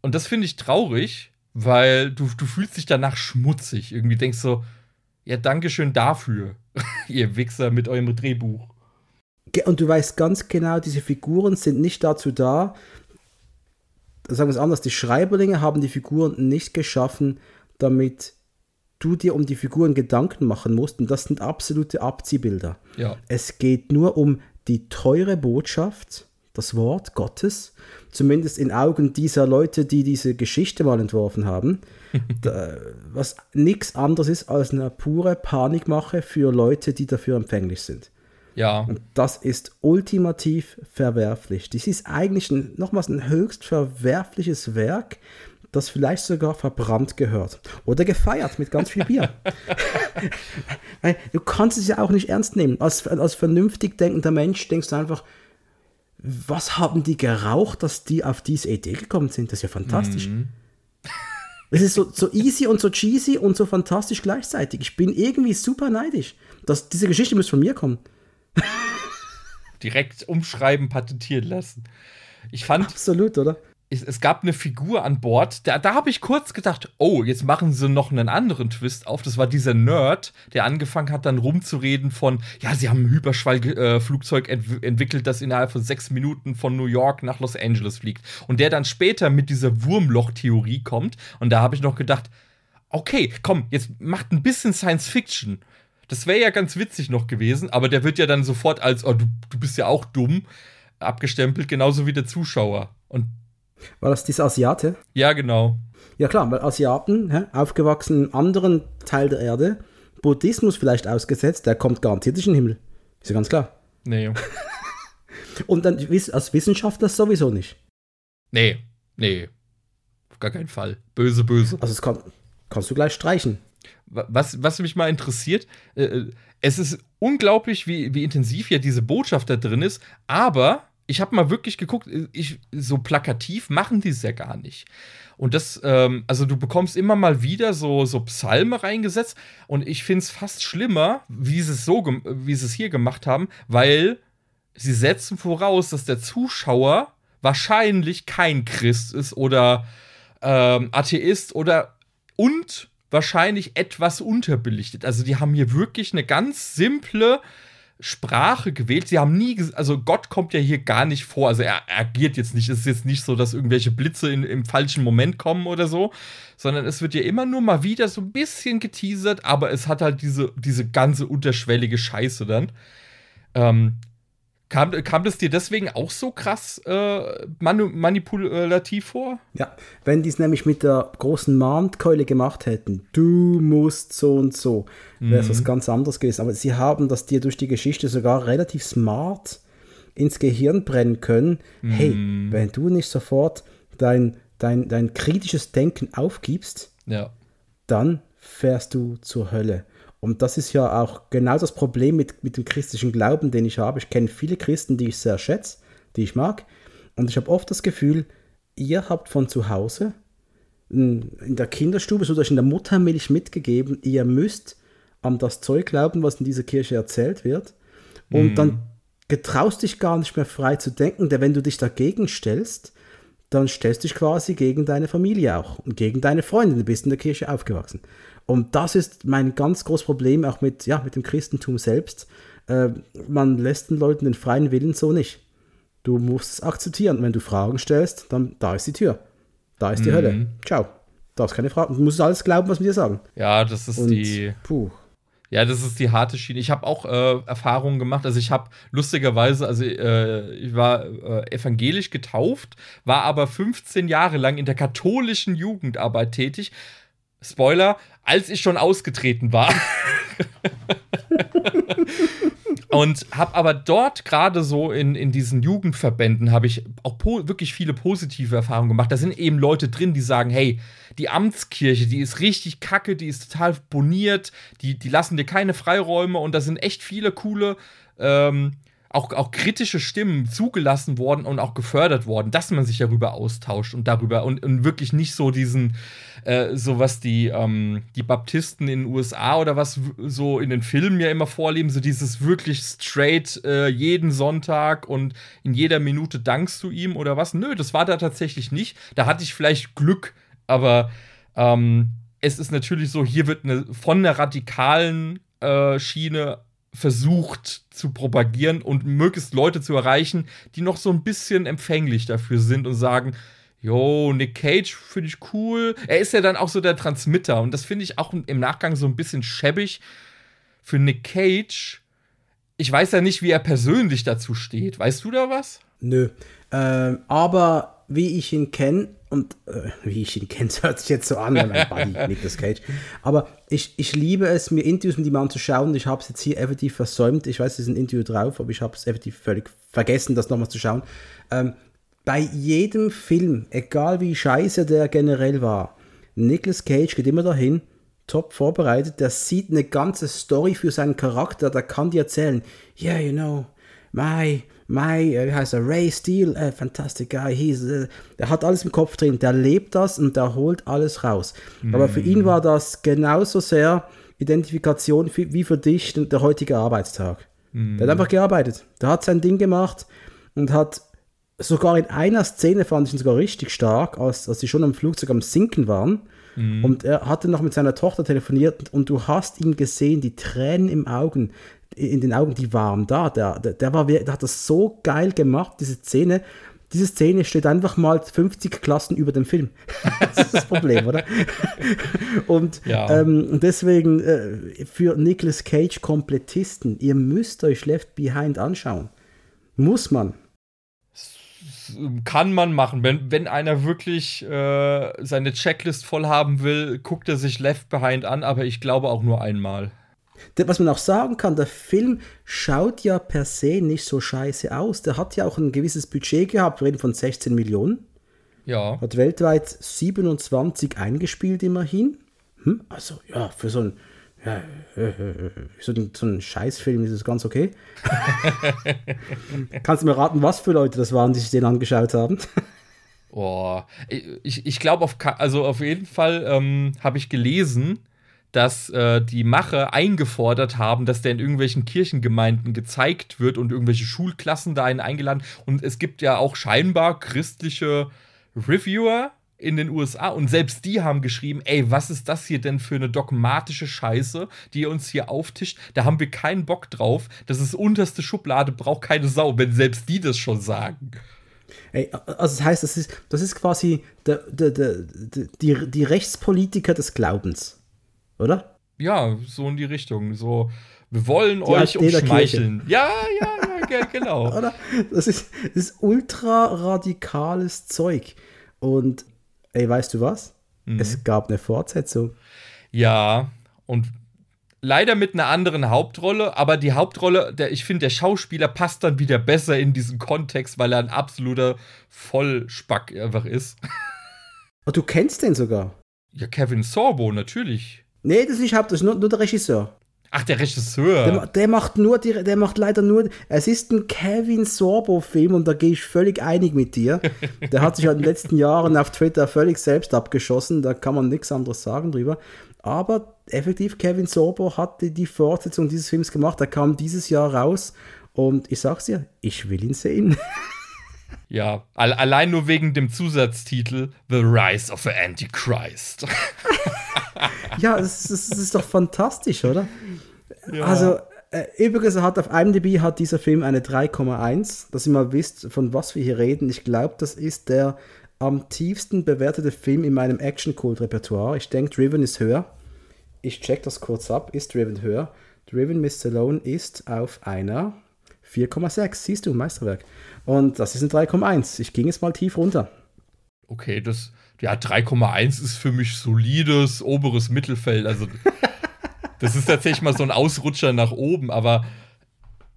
und das finde ich traurig, weil du, du fühlst dich danach schmutzig. Irgendwie denkst so, ja, Dankeschön dafür, ihr Wichser mit eurem Drehbuch. Und du weißt ganz genau, diese Figuren sind nicht dazu da, sagen wir es anders, die Schreiberlinge haben die Figuren nicht geschaffen, damit du dir um die Figuren Gedanken machen musst. Und das sind absolute Abziehbilder. Ja. Es geht nur um die teure Botschaft, das Wort Gottes, zumindest in Augen dieser Leute, die diese Geschichte mal entworfen haben, da, was nichts anderes ist als eine pure Panikmache für Leute, die dafür empfänglich sind. Ja. Und das ist ultimativ verwerflich. Dies ist eigentlich ein, nochmals ein höchst verwerfliches Werk, das vielleicht sogar verbrannt gehört. Oder gefeiert mit ganz viel Bier. Du kannst es ja auch nicht ernst nehmen. Als, als vernünftig denkender Mensch denkst du einfach, was haben die geraucht, dass die auf diese Idee gekommen sind? Das ist ja fantastisch. Mhm. Es ist so, so easy und so cheesy und so fantastisch gleichzeitig. Ich bin irgendwie super neidisch. dass diese Geschichte muss von mir kommen. Direkt umschreiben, patentieren lassen. Ich fand. Absolut, oder? Es, es gab eine Figur an Bord, da, da habe ich kurz gedacht, oh, jetzt machen sie noch einen anderen Twist auf. Das war dieser Nerd, der angefangen hat, dann rumzureden von, ja, sie haben ein Hyperschallflugzeug ent entwickelt, das innerhalb von sechs Minuten von New York nach Los Angeles fliegt. Und der dann später mit dieser Wurmloch-Theorie kommt. Und da habe ich noch gedacht, okay, komm, jetzt macht ein bisschen Science Fiction. Das wäre ja ganz witzig noch gewesen, aber der wird ja dann sofort als, oh, du, du bist ja auch dumm, abgestempelt, genauso wie der Zuschauer. Und War das dieser Asiate? Ja, genau. Ja klar, weil Asiaten, hä, aufgewachsen im anderen Teil der Erde, Buddhismus vielleicht ausgesetzt, der kommt garantiert nicht in den Himmel. Ist ja ganz klar. Nee. Und dann als Wissenschaftler sowieso nicht. Nee, nee. Auf gar keinen Fall. Böse, böse. Also das kann, kannst du gleich streichen. Was, was mich mal interessiert, äh, äh, es ist unglaublich, wie, wie intensiv ja diese Botschaft da drin ist, aber ich habe mal wirklich geguckt, ich, so plakativ machen die es ja gar nicht. Und das, ähm, also du bekommst immer mal wieder so, so Psalme reingesetzt und ich finde es fast schlimmer, wie sie so, es hier gemacht haben, weil sie setzen voraus, dass der Zuschauer wahrscheinlich kein Christ ist oder ähm, Atheist oder und wahrscheinlich etwas unterbelichtet. Also die haben hier wirklich eine ganz simple Sprache gewählt. Sie haben nie, also Gott kommt ja hier gar nicht vor. Also er, er agiert jetzt nicht. Es ist jetzt nicht so, dass irgendwelche Blitze in, im falschen Moment kommen oder so, sondern es wird ja immer nur mal wieder so ein bisschen geteasert, aber es hat halt diese, diese ganze unterschwellige Scheiße dann. Ähm, Kam, kam das dir deswegen auch so krass äh, manipulativ vor? Ja, wenn die es nämlich mit der großen Mahntkeule gemacht hätten, du musst so und so, wäre es mhm. was ganz anderes gewesen. Aber sie haben das dir durch die Geschichte sogar relativ smart ins Gehirn brennen können. Mhm. Hey, wenn du nicht sofort dein, dein, dein kritisches Denken aufgibst, ja. dann fährst du zur Hölle. Und das ist ja auch genau das Problem mit, mit dem christlichen Glauben, den ich habe. Ich kenne viele Christen, die ich sehr schätze, die ich mag. Und ich habe oft das Gefühl, ihr habt von zu Hause in der Kinderstube, so in der Muttermilch mitgegeben, ihr müsst an das Zeug glauben, was in dieser Kirche erzählt wird. Und mm. dann getraust dich gar nicht mehr frei zu denken, denn wenn du dich dagegen stellst, dann stellst du dich quasi gegen deine Familie auch und gegen deine Freunde. Du bist in der Kirche aufgewachsen. Und das ist mein ganz großes Problem auch mit, ja, mit dem Christentum selbst. Äh, man lässt den Leuten den freien Willen so nicht. Du musst es akzeptieren. wenn du Fragen stellst, dann da ist die Tür. Da ist die mhm. Hölle. Ciao. Da ist keine Frage. Du musst alles glauben, was wir dir sagen. Ja, das ist Und, die. Puh. Ja, das ist die harte Schiene. Ich habe auch äh, Erfahrungen gemacht. Also ich habe lustigerweise, also äh, ich war äh, evangelisch getauft, war aber 15 Jahre lang in der katholischen Jugendarbeit tätig. Spoiler, als ich schon ausgetreten war. und habe aber dort gerade so in, in diesen Jugendverbänden habe ich auch wirklich viele positive Erfahrungen gemacht. Da sind eben Leute drin, die sagen, hey, die Amtskirche, die ist richtig kacke, die ist total boniert, die, die lassen dir keine Freiräume und da sind echt viele coole ähm, auch, auch kritische Stimmen zugelassen worden und auch gefördert worden, dass man sich darüber austauscht und darüber und, und wirklich nicht so diesen, äh, so was die, ähm, die Baptisten in den USA oder was so in den Filmen ja immer vorleben, so dieses wirklich straight äh, jeden Sonntag und in jeder Minute dankst du ihm oder was. Nö, das war da tatsächlich nicht. Da hatte ich vielleicht Glück, aber ähm, es ist natürlich so, hier wird eine, von einer radikalen äh, Schiene versucht zu propagieren und möglichst Leute zu erreichen, die noch so ein bisschen empfänglich dafür sind und sagen, Jo, Nick Cage finde ich cool. Er ist ja dann auch so der Transmitter und das finde ich auch im Nachgang so ein bisschen schäbig für Nick Cage. Ich weiß ja nicht, wie er persönlich dazu steht. Weißt du da was? Nö. Ähm, aber wie ich ihn kenne, und äh, wie ich ihn kenne, hört sich jetzt so an, mein Buddy, Nicolas Cage. Aber ich, ich liebe es, mir Interviews mit ihm anzuschauen. Ich habe es jetzt hier effektiv versäumt. Ich weiß, es ist ein Interview drauf, aber ich habe es effektiv völlig vergessen, das nochmal zu schauen. Ähm, bei jedem Film, egal wie scheiße der generell war, Nicolas Cage geht immer dahin, top vorbereitet, der sieht eine ganze Story für seinen Charakter, der kann dir erzählen, yeah, you know, my my, äh, wie heißt er, Ray Steele, äh, fantastic guy, he's, äh, der hat alles im Kopf drin, der lebt das und der holt alles raus. Mhm. Aber für ihn war das genauso sehr Identifikation wie für dich der heutige Arbeitstag. Mhm. Der hat einfach gearbeitet, der hat sein Ding gemacht und hat sogar in einer Szene fand ich ihn sogar richtig stark, als, als sie schon am Flugzeug am Sinken waren. Mhm. Und er hatte noch mit seiner Tochter telefoniert und du hast ihn gesehen, die Tränen im Augen in den Augen, die waren da. Der, der, der, war, der hat das so geil gemacht, diese Szene. Diese Szene steht einfach mal 50 Klassen über dem Film. das ist das Problem, oder? Und ja. ähm, deswegen äh, für Nicolas Cage Komplettisten, ihr müsst euch Left Behind anschauen. Muss man. kann man machen. Wenn, wenn einer wirklich äh, seine Checklist voll haben will, guckt er sich Left Behind an, aber ich glaube auch nur einmal. Was man auch sagen kann, der Film schaut ja per se nicht so scheiße aus. Der hat ja auch ein gewisses Budget gehabt, wir reden von 16 Millionen. Ja. Hat weltweit 27 eingespielt immerhin. Hm? Also ja, für so ein ja, so ein, so ein Scheißfilm ist es ganz okay. Kannst du mir raten, was für Leute das waren, die sich den angeschaut haben? Boah, ich, ich glaube, auf, also auf jeden Fall ähm, habe ich gelesen, dass äh, die Macher eingefordert haben, dass der in irgendwelchen Kirchengemeinden gezeigt wird und irgendwelche Schulklassen da einen eingeladen. Und es gibt ja auch scheinbar christliche Reviewer, in den USA und selbst die haben geschrieben, ey, was ist das hier denn für eine dogmatische Scheiße, die ihr uns hier auftischt? Da haben wir keinen Bock drauf. Das ist unterste Schublade, braucht keine Sau, wenn selbst die das schon sagen. Ey, also das heißt, das ist, das ist quasi der, der, der, die, die Rechtspolitiker des Glaubens, oder? Ja, so in die Richtung. So, wir wollen die euch umschmeicheln. Ja, ja, ja, genau. oder? Das ist, das ist ultra radikales Zeug. Und ey, weißt du was? Mhm. Es gab eine Fortsetzung. Ja, und leider mit einer anderen Hauptrolle, aber die Hauptrolle, der, ich finde, der Schauspieler passt dann wieder besser in diesen Kontext, weil er ein absoluter Vollspack einfach ist. Und du kennst den sogar? Ja, Kevin Sorbo, natürlich. Nee, das ist nicht Haupt, das ist nur, nur der Regisseur. Ach, der Regisseur. Der, der, macht nur, die, der macht leider nur, es ist ein Kevin Sorbo-Film und da gehe ich völlig einig mit dir. Der hat sich halt in den letzten Jahren auf Twitter völlig selbst abgeschossen, da kann man nichts anderes sagen drüber. Aber effektiv, Kevin Sorbo hat die, die Fortsetzung dieses Films gemacht, der kam dieses Jahr raus und ich sag's dir, ich will ihn sehen. Ja, allein nur wegen dem Zusatztitel The Rise of the Antichrist. ja, das, das, das, ist doch fantastisch, oder? Ja. Also, äh, übrigens hat auf IMDb hat dieser Film eine 3,1, dass ihr mal wisst, von was wir hier reden. Ich glaube, das ist der am tiefsten bewertete Film in meinem Action-Kult-Repertoire. Ich denke, Driven ist höher. Ich check das kurz ab. Ist Driven höher? Driven Miss Stallone ist auf einer 4,6. Siehst du, Meisterwerk. Und das ist ein 3,1. Ich ging jetzt mal tief runter. Okay, das, ja, 3,1 ist für mich solides oberes Mittelfeld. Also, das ist tatsächlich mal so ein Ausrutscher nach oben, aber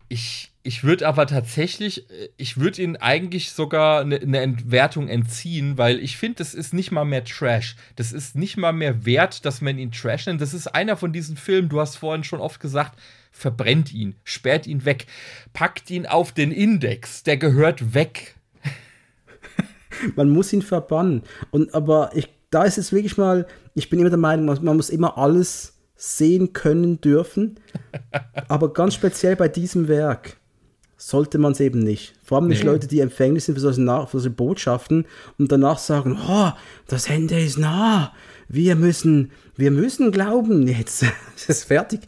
ich, ich würde aber tatsächlich, ich würde ihn eigentlich sogar eine, eine Entwertung entziehen, weil ich finde, das ist nicht mal mehr Trash. Das ist nicht mal mehr wert, dass man ihn Trash nennt. Das ist einer von diesen Filmen, du hast vorhin schon oft gesagt, verbrennt ihn, sperrt ihn weg, packt ihn auf den Index, der gehört weg. man muss ihn verbannen. Und aber ich, da ist es wirklich mal, ich bin immer der Meinung, man, man muss immer alles sehen können dürfen. aber ganz speziell bei diesem Werk sollte man es eben nicht. Vor allem nicht nee. Leute, die empfänglich sind für solche, für solche Botschaften und danach sagen, oh, das Ende ist nah. Wir müssen, wir müssen glauben, jetzt ist es fertig.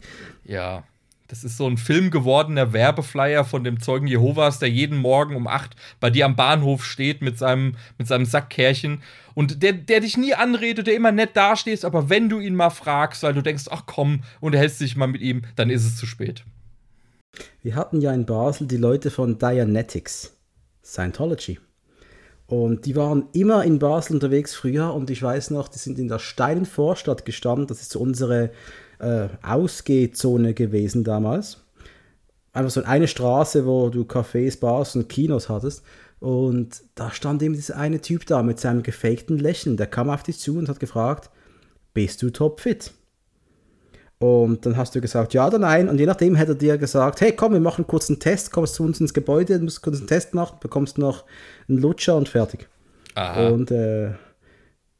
Ja, das ist so ein Film gewordener Werbeflyer von dem Zeugen Jehovas, der jeden Morgen um 8 bei dir am Bahnhof steht mit seinem, mit seinem Sackkärchen und der, der dich nie anredet, der immer nett dasteht, aber wenn du ihn mal fragst, weil du denkst, ach komm, und hältst dich mal mit ihm, dann ist es zu spät. Wir hatten ja in Basel die Leute von Dianetics, Scientology. Und die waren immer in Basel unterwegs früher und ich weiß noch, die sind in der steilen Vorstadt gestanden. Das ist so unsere äh, Ausgehzone gewesen damals. Einfach so eine Straße, wo du Cafés, Bars und Kinos hattest. Und da stand eben dieser eine Typ da mit seinem gefakten Lächeln. Der kam auf dich zu und hat gefragt, bist du topfit? Und dann hast du gesagt, ja oder nein. Und je nachdem hätte er dir gesagt, hey, komm, wir machen kurz einen Test, kommst zu uns ins Gebäude, musst kurz einen Test machen, bekommst noch einen Lutscher und fertig. Aha. Und äh,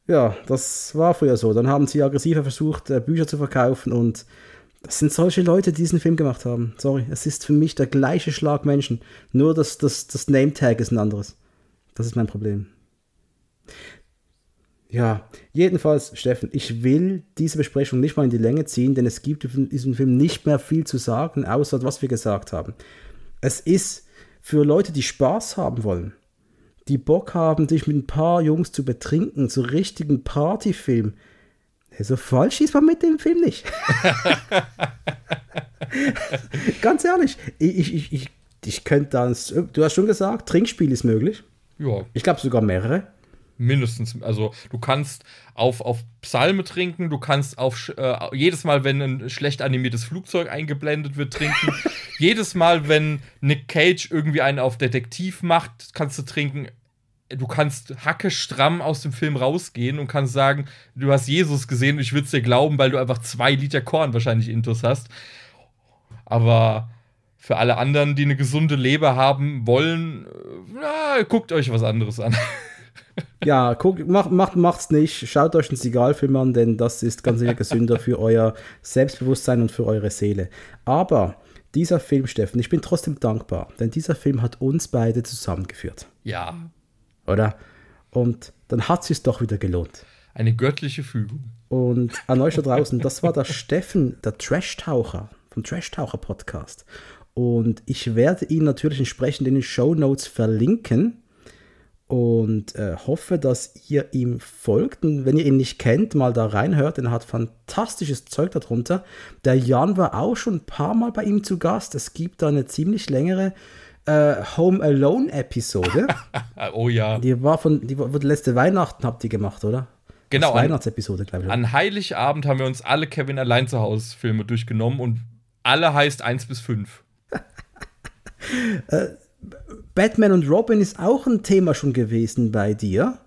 ja, das war früher so. Dann haben sie aggressiver versucht, äh, Bücher zu verkaufen und das sind solche Leute, die diesen Film gemacht haben. Sorry, es ist für mich der gleiche Schlag Menschen. Nur das, das, das Name-Tag ist ein anderes. Das ist mein Problem. Ja, jedenfalls, Steffen, ich will diese Besprechung nicht mal in die Länge ziehen, denn es gibt in diesem Film nicht mehr viel zu sagen, außer was wir gesagt haben. Es ist für Leute, die Spaß haben wollen, die Bock haben, dich mit ein paar Jungs zu betrinken, so richtigen Partyfilm. So falsch ist man mit dem Film nicht. Ganz ehrlich, ich, ich, ich, ich könnte dann, du hast schon gesagt, Trinkspiel ist möglich. Ja. Ich glaube sogar mehrere. Mindestens. Also du kannst auf, auf Psalme trinken, du kannst auf äh, jedes Mal, wenn ein schlecht animiertes Flugzeug eingeblendet wird, trinken. jedes Mal, wenn Nick Cage irgendwie einen auf Detektiv macht, kannst du trinken. Du kannst hacke stramm aus dem Film rausgehen und kannst sagen, du hast Jesus gesehen und ich würde es dir glauben, weil du einfach zwei Liter Korn wahrscheinlich intus hast. Aber für alle anderen, die eine gesunde Leber haben wollen, äh, na, guckt euch was anderes an. ja, guckt, macht, macht, macht's nicht. Schaut euch einen Sigalfilm an, denn das ist ganz sicher gesünder für euer Selbstbewusstsein und für eure Seele. Aber dieser Film, Steffen, ich bin trotzdem dankbar, denn dieser Film hat uns beide zusammengeführt. Ja. Oder? Und dann hat es sich doch wieder gelohnt. Eine göttliche Fügung. Und an euch da draußen, das war der Steffen, der Trash-Taucher vom Trash-Taucher-Podcast. Und ich werde ihn natürlich entsprechend in den Show Notes verlinken und äh, hoffe, dass ihr ihm folgt. Und wenn ihr ihn nicht kennt, mal da reinhört, denn er hat fantastisches Zeug darunter. Der Jan war auch schon ein paar Mal bei ihm zu Gast. Es gibt da eine ziemlich längere äh, Home Alone Episode. oh ja. Die war von, die war, letzte Weihnachten habt ihr gemacht, oder? Genau. Das Weihnachtsepisode, glaube ich. An Heiligabend haben wir uns alle Kevin allein zu Hause Filme durchgenommen und alle heißt 1 bis 5. Batman und Robin ist auch ein Thema schon gewesen bei dir.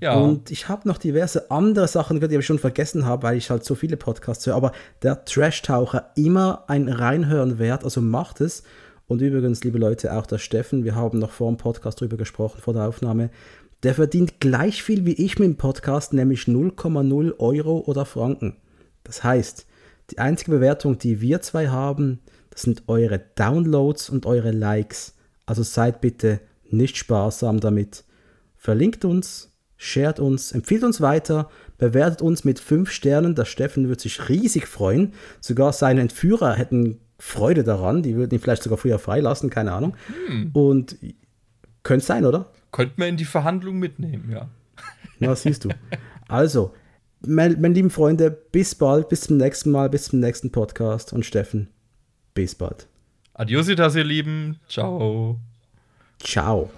Ja. Und ich habe noch diverse andere Sachen die ich schon vergessen habe, weil ich halt so viele Podcasts höre. Aber der Trash-Taucher immer ein Reinhören wert, also macht es. Und übrigens, liebe Leute, auch der Steffen, wir haben noch vor dem Podcast drüber gesprochen, vor der Aufnahme. Der verdient gleich viel wie ich mit dem Podcast, nämlich 0,0 Euro oder Franken. Das heißt, die einzige Bewertung, die wir zwei haben, das sind eure Downloads und eure Likes. Also seid bitte nicht sparsam damit. Verlinkt uns, shared uns, empfiehlt uns weiter, bewertet uns mit 5 Sternen. Der Steffen wird sich riesig freuen. Sogar seine Entführer hätten Freude daran. Die würden ihn vielleicht sogar früher freilassen, keine Ahnung. Hm. Und könnte sein, oder? Könnte man in die Verhandlung mitnehmen, ja. Ja, siehst du. Also, meine, meine lieben Freunde, bis bald, bis zum nächsten Mal, bis zum nächsten Podcast und Steffen, bis bald. Adiositas, ihr Lieben. Ciao. Ciao.